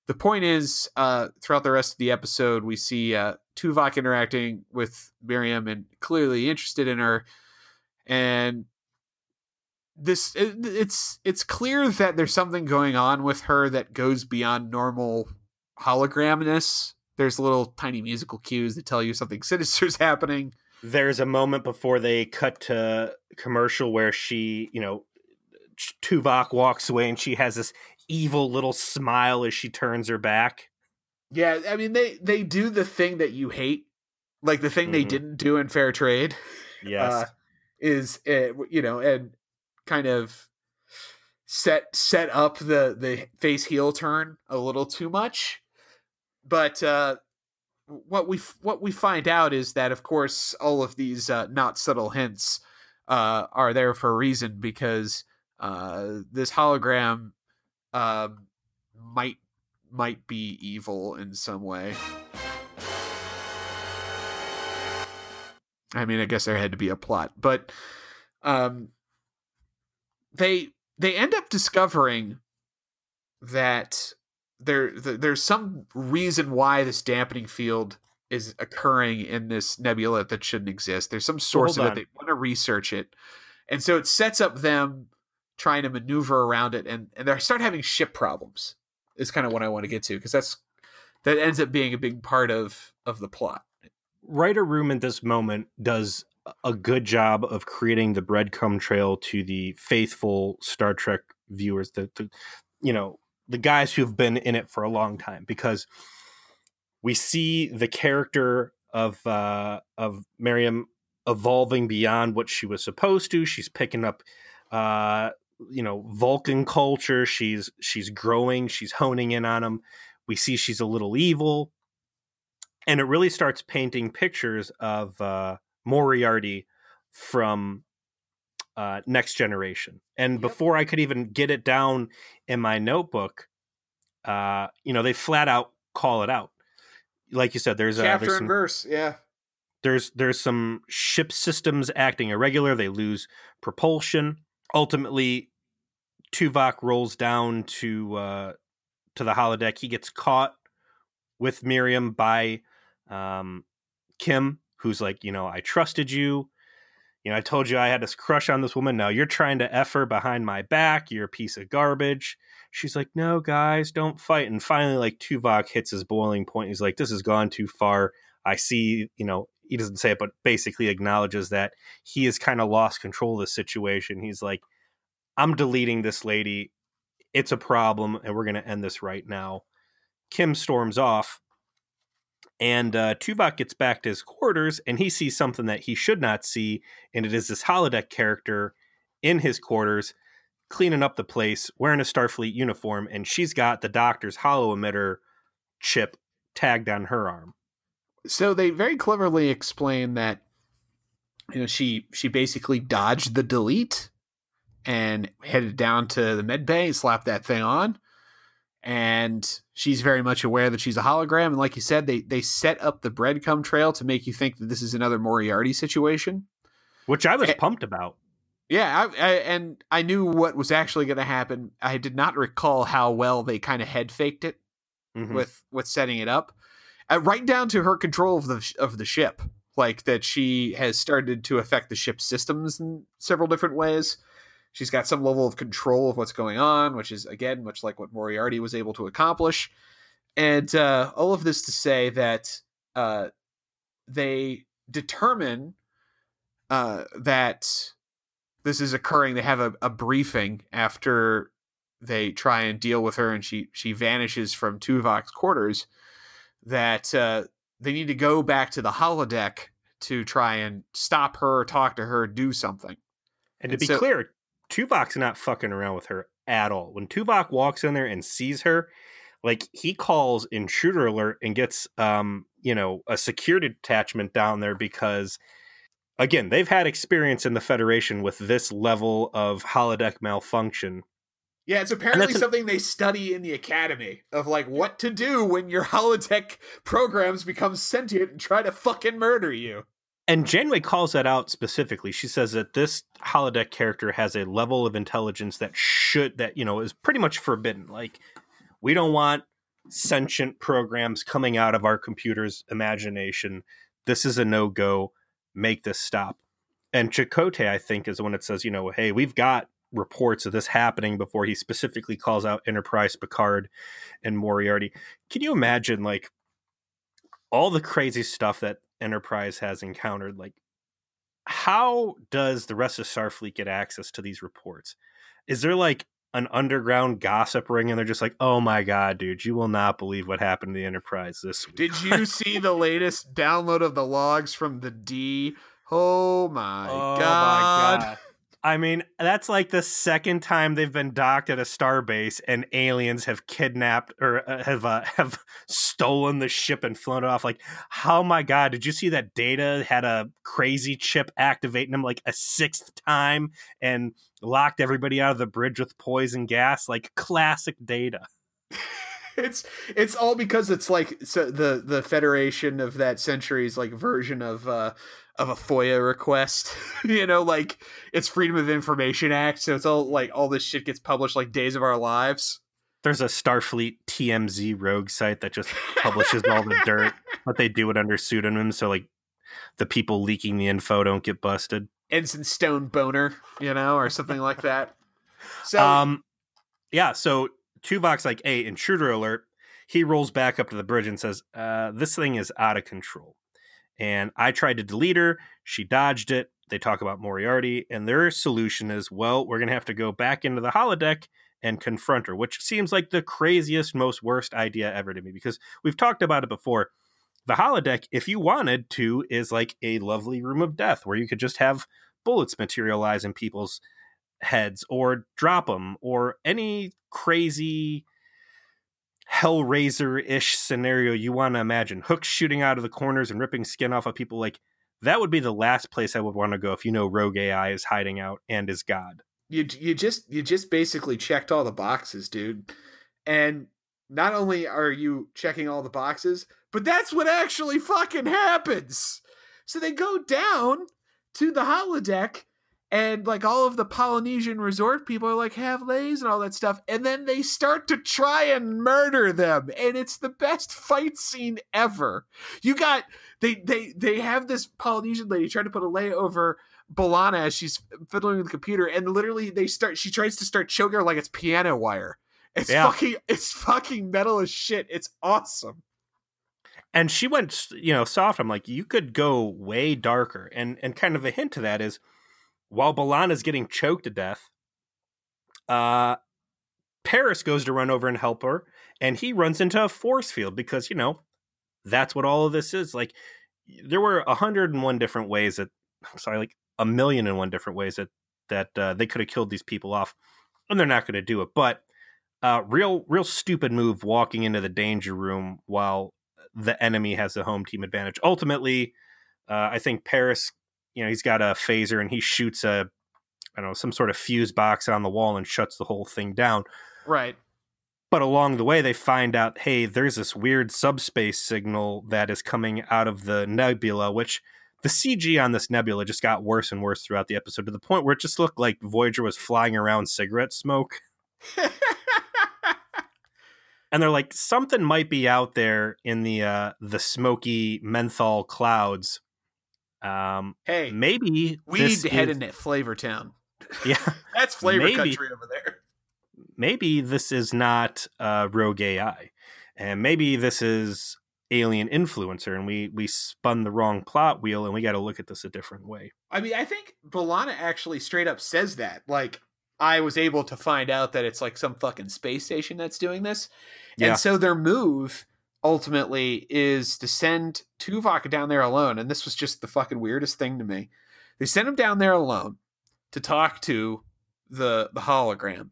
the point is, uh, throughout the rest of the episode, we see uh, Tuvok interacting with Miriam and clearly interested in her, and this it, it's it's clear that there's something going on with her that goes beyond normal hologramness. There's little tiny musical cues that tell you something <laughs> sinister is happening. There's a moment before they cut to commercial where she, you know, Tuvok walks away and she has this evil little smile as she turns her back. Yeah, I mean they they do the thing that you hate, like the thing they Mhm. didn't do in Fair Trade. Yes. uh, is uh, you know and kind of set set up the the face heel turn a little too much but uh what we what we find out is that of course all of these uh, not subtle hints uh are there for a reason because uh this hologram um might might be evil in some way. I mean, I guess there had to be a plot, but um, they they end up discovering that there there's some reason why this dampening field is occurring in this nebula that shouldn't exist. There's some source hold of it. They want to research it, and so it sets up them trying to maneuver around it, and and they start having ship problems. Is kind of what I want to get to because that's that ends up being a big part of of the plot. writer room at this moment does a good job of creating the breadcrumb trail to the faithful Star Trek viewers, the, the you know the guys who have been in it for a long time, because we see the character of uh, of Miriam evolving beyond what she was supposed to. She's picking up uh, you know Vulcan culture. She's she's growing. She's honing in on them. We see she's a little evil, and it really starts painting pictures of uh, Moriarty from uh, Next Generation. And yep. before I could even get it down in my notebook, uh, you know, they flat out call it out. Like you said, there's chapter uh, there's and some, verse, yeah. There's there's some ship systems acting irregular. They lose propulsion. Ultimately, Tuvok rolls down to uh, to the holodeck. He gets caught with Miriam by um, Kim, who's like, you know, I trusted you. You know, I told you I had this crush on this woman. Now you're trying to F her behind my back. You're a piece of garbage. She's like, no, guys, don't fight. And finally, like, Tuvok hits his boiling point. He's like, this has gone too far. I see, you know, he doesn't say it, but basically acknowledges that he has kind of lost control of the situation. He's like, I'm deleting this lady. It's a problem, and we're going to end this right now. Kim storms off, and uh, Tuvok gets back to his quarters and he sees something that he should not see. And it is this holodeck character in his quarters cleaning up the place, wearing a Starfleet uniform. And she's got the doctor's holo emitter chip tagged on her arm. So they very cleverly explain that you know she she basically dodged the delete and headed down to the med bay and slapped that thing on and she's very much aware that she's a hologram. And like you said, they they set up the breadcrumb trail to make you think that this is another Moriarty situation, which I was and, pumped about. Yeah, I, I, and I knew what was actually going to happen. I did not recall how well they kind of head faked it mm-hmm. with with setting it up, uh, right down to her control of the of the ship, like that she has started to affect the ship's systems in several different ways She's got some level of control of what's going on, which is again much like what Moriarty was able to accomplish. And uh, all of this to say that uh, they determine uh, that this is occurring. They have a, a, briefing after they try and deal with her, and she she vanishes from Tuvok's quarters. That uh, they need to go back to the holodeck to try and stop her, talk to her, do something. And, and to be so, clear, Tuvok's not fucking around with her at all. When Tuvok walks in there and sees her, like he calls intruder alert and gets um, you know, a security detachment down there because again, they've had experience in the Federation with this level of holodeck malfunction. Yeah, it's apparently something an- they study in the academy of like what to do when your holodeck programs become sentient and try to fucking murder you. And Janeway calls that out specifically. She says that this holodeck character has a level of intelligence that should that you know is pretty much forbidden. Like we don't want sentient programs coming out of our computer's imagination. This is a no go. Make this stop. And Chakotay, I think, is the one that says, you know, hey, we've got reports of this happening before he specifically calls out Enterprise, Picard, and Moriarty. Can you imagine, like, all the crazy stuff that Enterprise has encountered. Like, how does the rest of Starfleet get access to these reports? Is there like an underground gossip ring and they're just like, oh my god, dude, you will not believe what happened to the Enterprise this <laughs> week. Did you see the latest download of the logs from the D? Oh my oh god. My god. I mean, that's like the second time they've been docked at a starbase and aliens have kidnapped or uh, have uh, <laughs> have stolen the ship and flown it off. Like, how oh my god, did you see that Data had a crazy chip activating them like a sixth time and locked everybody out of the bridge with poison gas? Like classic Data. <laughs> it's it's all because it's like so the the Federation of that century's like version of uh of a FOIA request. <laughs> you know, like it's Freedom of Information Act, so it's all like all this shit gets published like Days of Our Lives. There's a Starfleet TMZ rogue site that just publishes all the dirt, <laughs> but they do it under pseudonym, so like the people leaking the info don't get busted. Ensign Stone Boner, you know, or something like that. So, um, yeah. So Tuvok's like, "Hey, intruder alert!" He rolls back up to the bridge and says, uh, "This thing is out of control." And I tried to delete her. She dodged it. They talk about Moriarty, and their solution is well, we're going to have to go back into the holodeck and confront her, which seems like the craziest, most worst idea ever to me because we've talked about it before. The holodeck, if you wanted to, is like a lovely room of death where you could just have bullets materialize in people's heads or drop them or any crazy Hellraiser ish scenario you want to imagine. Hooks shooting out of the corners and ripping skin off of people. Like that would be the last place I would want to go if you know Rogue AI is hiding out and is God. You you just you just basically checked all the boxes, dude. And not only are you checking all the boxes, but that's what actually fucking happens. So they go down to the holodeck and like all of the Polynesian resort people are like have leis and all that stuff, and then they start to try and murder them, and it's the best fight scene ever. You got they they they have this Polynesian lady trying to put a lei over B'Elanna as she's fiddling with the computer, and literally they start. She tries to start choking her like it's piano wire. It's yeah. fucking it's fucking metal as shit. It's awesome. And she went, you know, soft. I'm like, you could go way darker, and and kind of a hint to that is while B'Elanna's getting choked to death, uh, Paris goes to run over and help her, and he runs into a force field because you know that's what all of this is. Like there were a hundred and one different ways that, sorry, like a million and one different ways that that uh, they could have killed these people off, and they're not going to do it. But uh, real, real stupid move walking into the danger room while the enemy has the home team advantage. Ultimately, uh, I think Paris you know he's got a phaser and he shoots a I don't know some sort of fuse box on the wall and shuts the whole thing down. Right. But along the way, they find out, hey, there's this weird subspace signal that is coming out of the nebula, which the CG on this nebula just got worse and worse throughout the episode to the point where it just looked like Voyager was flying around cigarette smoke. <laughs> and they're like, something might be out there in the uh, the smoky menthol clouds um, hey, maybe we need to head into Flavor Town. <laughs> Yeah, that's flavor maybe, country over there. Maybe this is not uh, Rogue AI, and maybe this is alien influencer, and we we spun the wrong plot wheel, and we got to look at this a different way. I mean, I think B'Elanna actually straight up says that. Like, I was able to find out that it's like some fucking space station that's doing this, yeah. and so their move ultimately is to send Tuvok down there alone. And this was just the fucking weirdest thing to me. They send him down there alone to talk to the the hologram.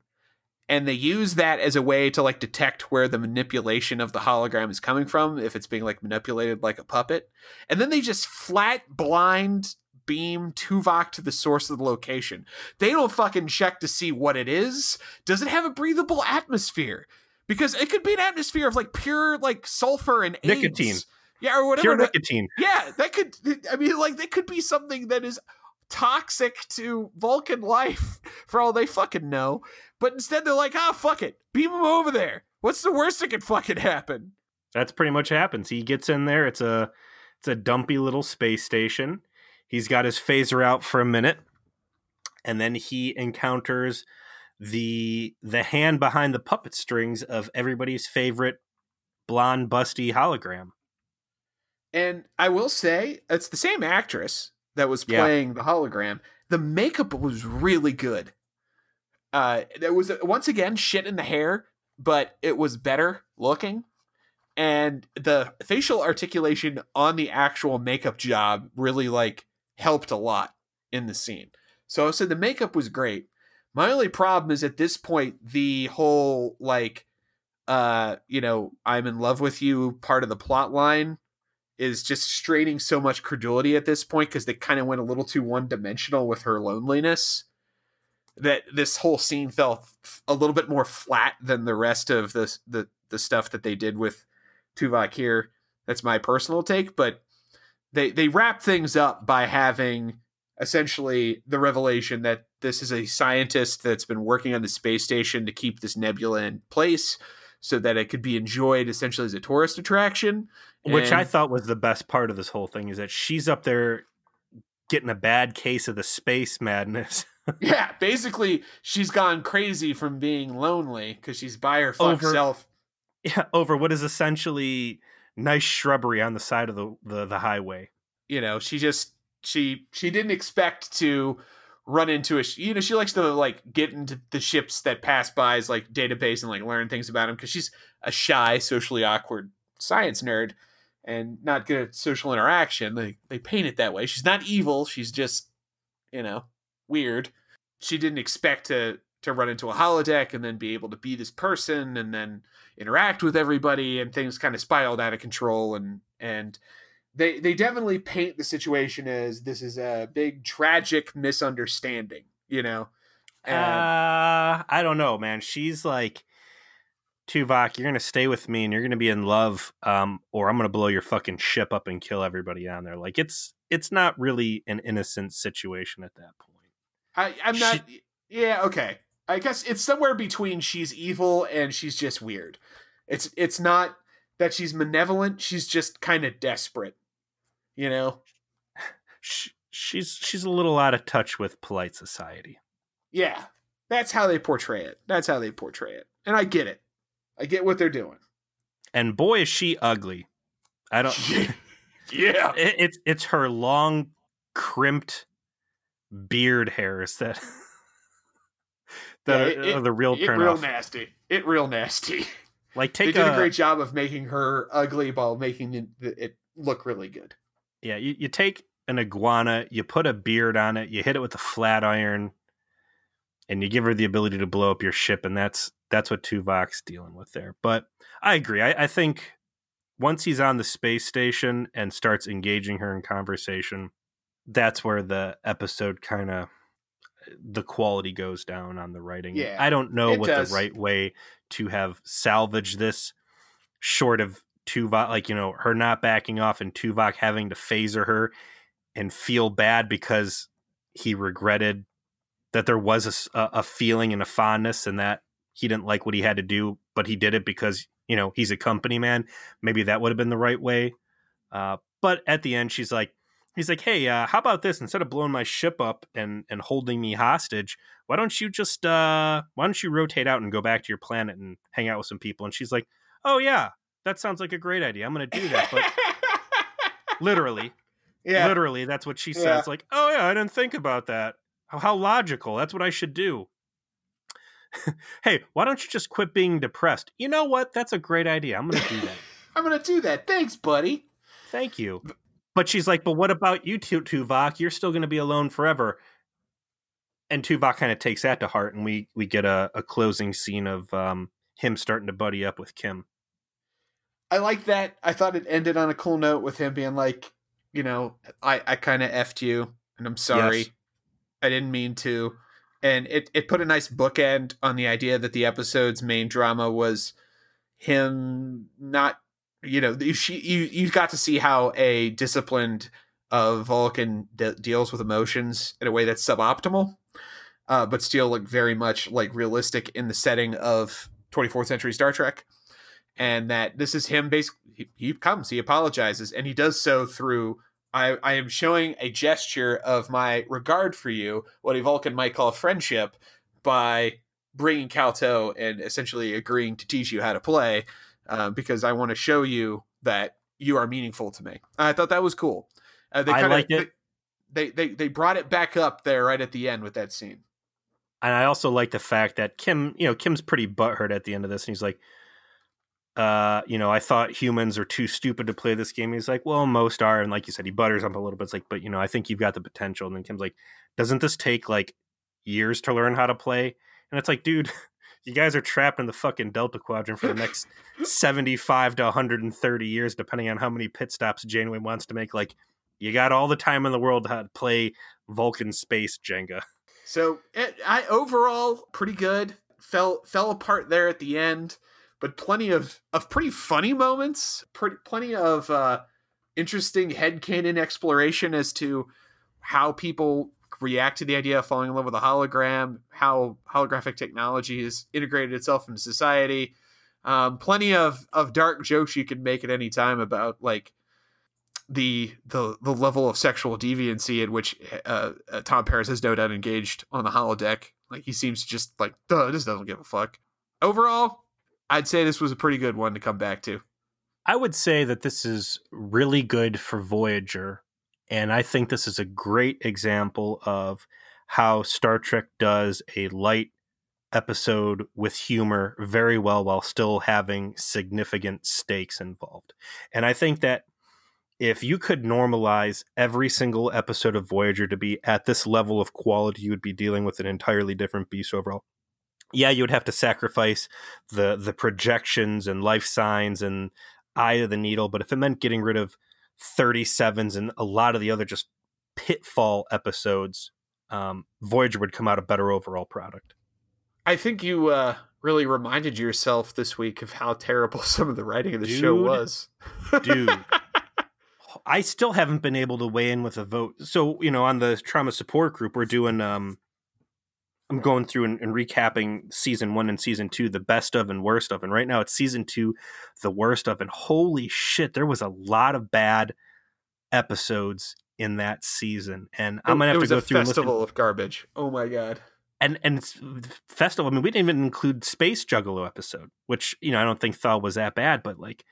And they use that as a way to like detect where the manipulation of the hologram is coming from, if it's being like manipulated like a puppet. And then they just flat blind beam Tuvok to the source of the location. They don't fucking check to see what it is. Does it have a breathable atmosphere? Because it could be an atmosphere of like pure like sulfur and AIDS. nicotine. Yeah, or whatever. Pure nicotine. Yeah, that could. I mean, like that could be something that is toxic to Vulcan life <laughs> for all they fucking know. But instead, they're like, ah, fuck it, beam him over there. What's the worst that could fucking happen? That's pretty much happens. He gets in there. It's a it's a dumpy little space station. He's got his phaser out for a minute, and then he encounters the the hand behind the puppet strings of everybody's favorite blonde busty hologram. And I will say it's the same actress that was playing yeah. the hologram. The makeup was really good. Uh, there was once again shit in the hair, but it was better looking. And the facial articulation on the actual makeup job really like helped a lot in the scene. So I said the makeup was great. My only problem is at this point the whole like uh you know I'm in love with you part of the plot line is just straining so much credulity at this point because they kind of went a little too one dimensional with her loneliness that this whole scene felt a little bit more flat than the rest of the the the stuff that they did with Tuvok here. That's my personal take, but they they wrap things up by having essentially the revelation that this is a scientist that's been working on the space station to keep this nebula in place so that it could be enjoyed essentially as a tourist attraction. Which and... I thought was the best part of this whole thing is that she's up there getting a bad case of the space madness. <laughs> yeah, basically she's gone crazy from being lonely because she's by her over, self. Yeah, over what is essentially nice shrubbery on the side of the, the, the highway. You know, she just she she didn't expect to run into a you know she likes to like get into the ships that pass by's like database and like learn things about him because she's a shy socially awkward science nerd and not good at social interaction. They they paint it that way. She's not evil. She's just you know weird. She didn't expect to to run into a holodeck and then be able to be this person and then interact with everybody and things kind of spiraled out of control and and they they definitely paint the situation as this is a big tragic misunderstanding you know and, uh i don't know man she's like Tuvok, you're gonna stay with me and you're gonna be in love, um, or I'm gonna blow your fucking ship up and kill everybody on there. Like it's it's not really an innocent situation at that point. I, I'm not. She, yeah, okay. I guess it's somewhere between she's evil and she's just weird. It's it's not that she's malevolent. She's just kind of desperate. You know. She, she's she's a little out of touch with polite society. Yeah, that's how they portray it. That's how they portray it, and I get it. I get what they're doing. And boy, is she ugly. I don't. <laughs> yeah, it, it's it's her long, crimped beard hairs that <laughs> that yeah, it, are, are, the real turn real nasty. It real nasty. Like take they did a, a, great job of making her ugly while making it, it look really good. Yeah, you, you take an iguana, you put a beard on it, you hit it with a flat iron, and you give her the ability to blow up your ship, and that's that's what Tuvok's dealing with there. But I agree. I, I think once he's on the space station and starts engaging her in conversation, that's where the episode kind of the quality goes down on the writing. Yeah, I don't know what does. the right way to have salvaged this short of Tuvok, like, you know, her not backing off and Tuvok having to phaser her and feel bad because he regretted that there was a, a feeling and a fondness and that he didn't like what he had to do, but he did it because, you know, he's a company man. Maybe that would have been the right way. Uh, but at the end, she's like, he's like, "Hey, uh, how about this? Instead of blowing my ship up and and holding me hostage, why don't you just uh, why don't you rotate out and go back to your planet and hang out with some people?" And she's like, "Oh yeah, that sounds like a great idea. I'm going to do that." But <laughs> literally, yeah, literally, that's what she says. Yeah. Like, "Oh yeah, I didn't think about that. How, how logical. That's what I should do." <laughs> hey, why don't you just quit being depressed? You know what? That's a great idea. I'm going to do that. <laughs> I'm going to do that. Thanks, buddy. Thank you. But she's like, but what about you, Tuvok? You're still going to be alone forever. And Tuvok kind of takes that to heart, and we we get a, a closing scene of um, him starting to buddy up with Kim. I like that. I thought it ended on a cool note with him being like, you know, I I kind of effed you, and I'm sorry. Yes. I didn't mean to. And it, it put a nice bookend on the idea that the episode's main drama was him not you know she you you got to see how a disciplined uh, Vulcan de- deals with emotions in a way that's suboptimal, uh, but still like very much like realistic in the setting of 24th century Star Trek, and that this is him basically he, he comes he apologizes and he does so through I, I am showing a gesture of my regard for you, what a Vulcan might call friendship, by bringing Kal-toh and essentially agreeing to teach you how to play uh, because I want to show you that you are meaningful to me. I thought that was cool. Uh, they I liked it. They, they they brought it back up there right at the end with that scene. And I also like the fact that Kim, you know, Kim's pretty butthurt at the end of this, and he's like, uh, you know, I thought humans are too stupid to play this game. He's like, well, most are, and like you said, he butters up a little bit. It's like, but you know, I think you've got the potential. And then Kim's like, doesn't this take like years to learn how to play? And it's like, dude, <laughs> you guys are trapped in the fucking Delta Quadrant for the <laughs> next 75 to 130 years, depending on how many pit stops Janeway wants to make. Like, you got all the time in the world to play Vulcan space Jenga. So, it, I overall pretty good. Fell fell apart there at the end, but plenty of of pretty funny moments. Pretty plenty of uh, interesting headcanon exploration as to how people react to the idea of falling in love with a hologram, how holographic technology has integrated itself into society. Um, plenty of of dark jokes you can make at any time about like the the the level of sexual deviancy in which uh, uh, Tom Paris has no doubt engaged on the holodeck. Like he seems just like, duh, this doesn't give a fuck. Overall, I'd say this was a pretty good one to come back to. I would say that this is really good for Voyager and I think this is a great example of how Star Trek does a light episode with humor very well while still having significant stakes involved. And I think that if you could normalize every single episode of Voyager to be at this level of quality, you would be dealing with an entirely different beast overall. Yeah, you would have to sacrifice the the projections and life signs and eye of the needle, but if it meant getting rid of 37s and a lot of the other just pitfall episodes, um, Voyager would come out a better overall product. I think you uh, really reminded yourself this week of how terrible <laughs> some of the writing of the Dude. show was. Dude. <laughs> I still haven't been able to weigh in with a vote. So, you know, on the trauma support group, we're doing um I'm going through and, and recapping season one and season two, the best of and worst of. And right now it's season two, the worst of. And holy shit, there was a lot of bad episodes in that season. And I'm gonna have to go through festival of garbage. Oh my god. and and it's festival. I mean, we didn't even include Space Juggalo episode, which you know I don't think thought was that bad, but like,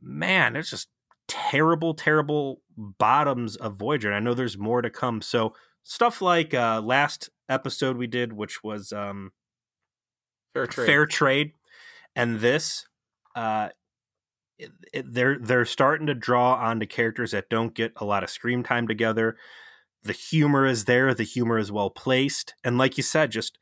man, there's just terrible, terrible bottoms of Voyager. And I know there's more to come. So stuff like uh last episode we did, which was um Fair trade. fair trade, and this, uh, it, it, they're they're starting to draw onto characters that don't get a lot of screen time together. The humor is there. The humor is well placed, and like you said, just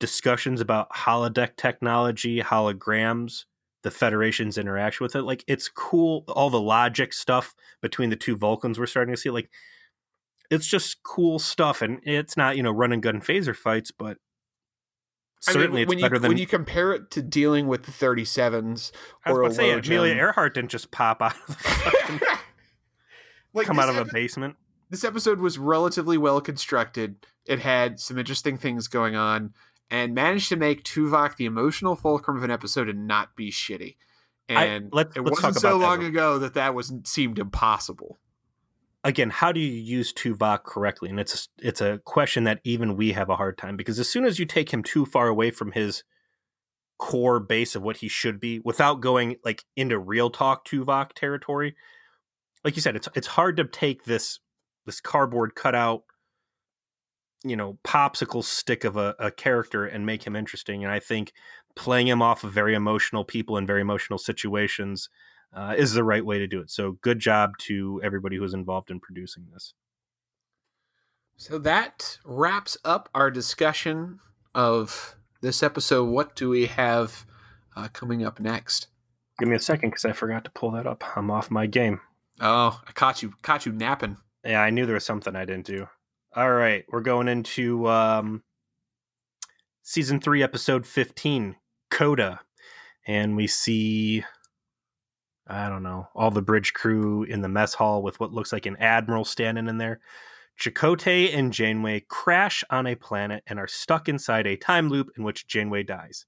discussions about holodeck technology, holograms, the Federation's interaction with it. Like it's cool. All the logic stuff between the two Vulcans we're starting to see. Like it's just cool stuff, and it's not you know run and gun phaser fights, but I mean, certainly when it's you better than when you compare it to dealing with the 37s I was or a say Amelia. Earhart didn't just pop out of the <laughs> fucking, like come out of a basement. this episode was relatively well constructed. It had some interesting things going on and managed to make Tuvok the emotional fulcrum of an episode and not be shitty. I- And let's- it let's wasn't so long ago that that was seemed impossible. Again, how do you use Tuvok correctly? And it's a, it's a question that even we have a hard time because as soon as you take him too far away from his core base of what he should be, without going like into real talk Tuvok territory, like you said, it's it's hard to take this this cardboard cutout, you know, popsicle stick of a, a character and make him interesting. And I think playing him off of very emotional people in very emotional situations uh, is the right way to do it. So good job to everybody who was involved in producing this. So that wraps up our discussion of this episode. What do we have uh, coming up next? Give me a second because I forgot to pull that up. I'm off my game. Oh, I caught you caught you napping. Yeah, I knew there was something I didn't do. All right, we're going into um, season three, episode 15, Coda. And we see, I don't know, all the bridge crew in the mess hall with what looks like an admiral standing in there. Chakotay and Janeway crash on a planet and are stuck inside a time loop in which Janeway dies.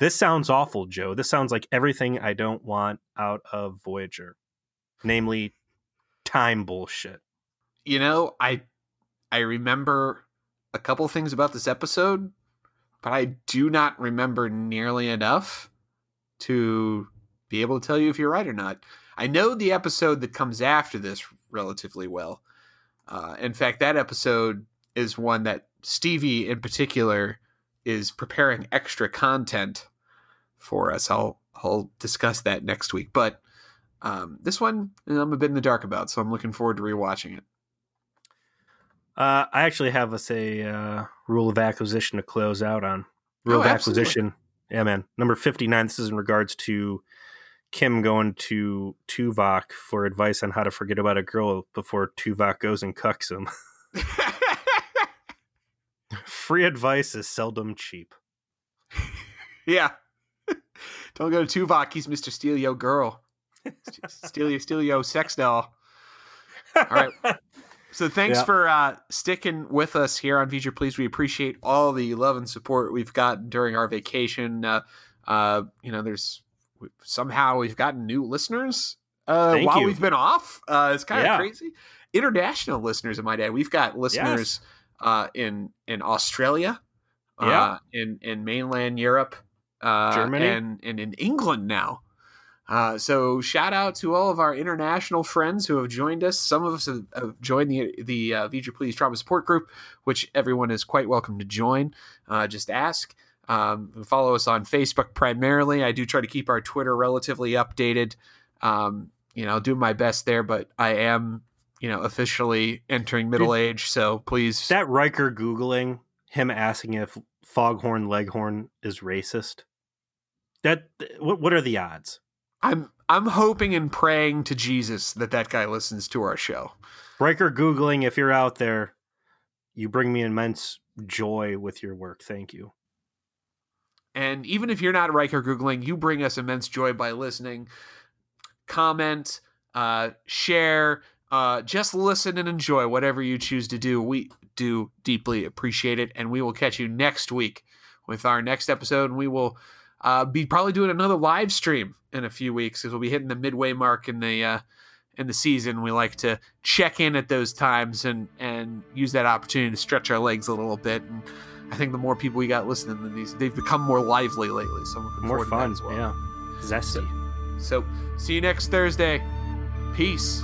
This sounds awful, Joe. This sounds like everything I don't want out of Voyager, namely time bullshit. You know, I I remember a couple things about this episode, but I do not remember nearly enough to be able to tell you if you're right or not. I know the episode that comes after this relatively well. Uh, in fact, that episode is one that Stevie, in particular, is preparing extra content for us. I'll I'll discuss that next week. But um, this one, I'm a bit in the dark about, so I'm looking forward to rewatching it. Uh, I actually have us a uh, rule of acquisition to close out on. Rule Oh, of absolutely. acquisition. Yeah, man. Number 59. This is in regards to Kim going to Tuvok for advice on how to forget about a girl before Tuvok goes and cucks him. <laughs> Free advice is seldom cheap. yeah. <laughs> Don't go to Tuvok. He's Mr. Steal Yo Girl. Steal Yo, Steal Yo Sex Doll. All right. So thanks Yeah. for uh, sticking with us here on Feature Please. We appreciate all the love and support we've gotten during our vacation. Uh, uh, you know, there's somehow we've gotten new listeners uh, while you. we've been off. Uh, it's kind of Yeah. crazy. International listeners, I my day. We've got listeners uh, in in Australia, uh, Yeah. in in mainland Europe, uh, Germany. and and in England now. Uh, so shout out to all of our international friends who have joined us. Some of us have, have joined the the uh, Vija Please Trauma Support Group, which everyone is quite welcome to join. Uh, just ask. Um, follow us on Facebook primarily. I do try to keep our Twitter relatively updated. Um, you know, I'll do my best there, but I am, you know, officially entering middle age. So please. That Riker Googling him asking if Foghorn Leghorn is racist. That what what are the odds? I'm I'm hoping and praying to Jesus that that guy listens to our show. Riker Googling, if you're out there, you bring me immense joy with your work. Thank you. And even if you're not Riker Googling, you bring us immense joy by listening. Comment, uh, share, uh, just listen and enjoy whatever you choose to do. We do deeply appreciate it. And we will catch you next week with our next episode. And we will uh, be probably doing another live stream in a few weeks because we'll be hitting the midway mark in the uh, in the season. We like to check in at those times and and use that opportunity to stretch our legs a little bit. And I think the more people we got listening to these, they've become more lively lately. So I'm more fun as well. Yeah, zesty. So, so see you next Thursday. Peace.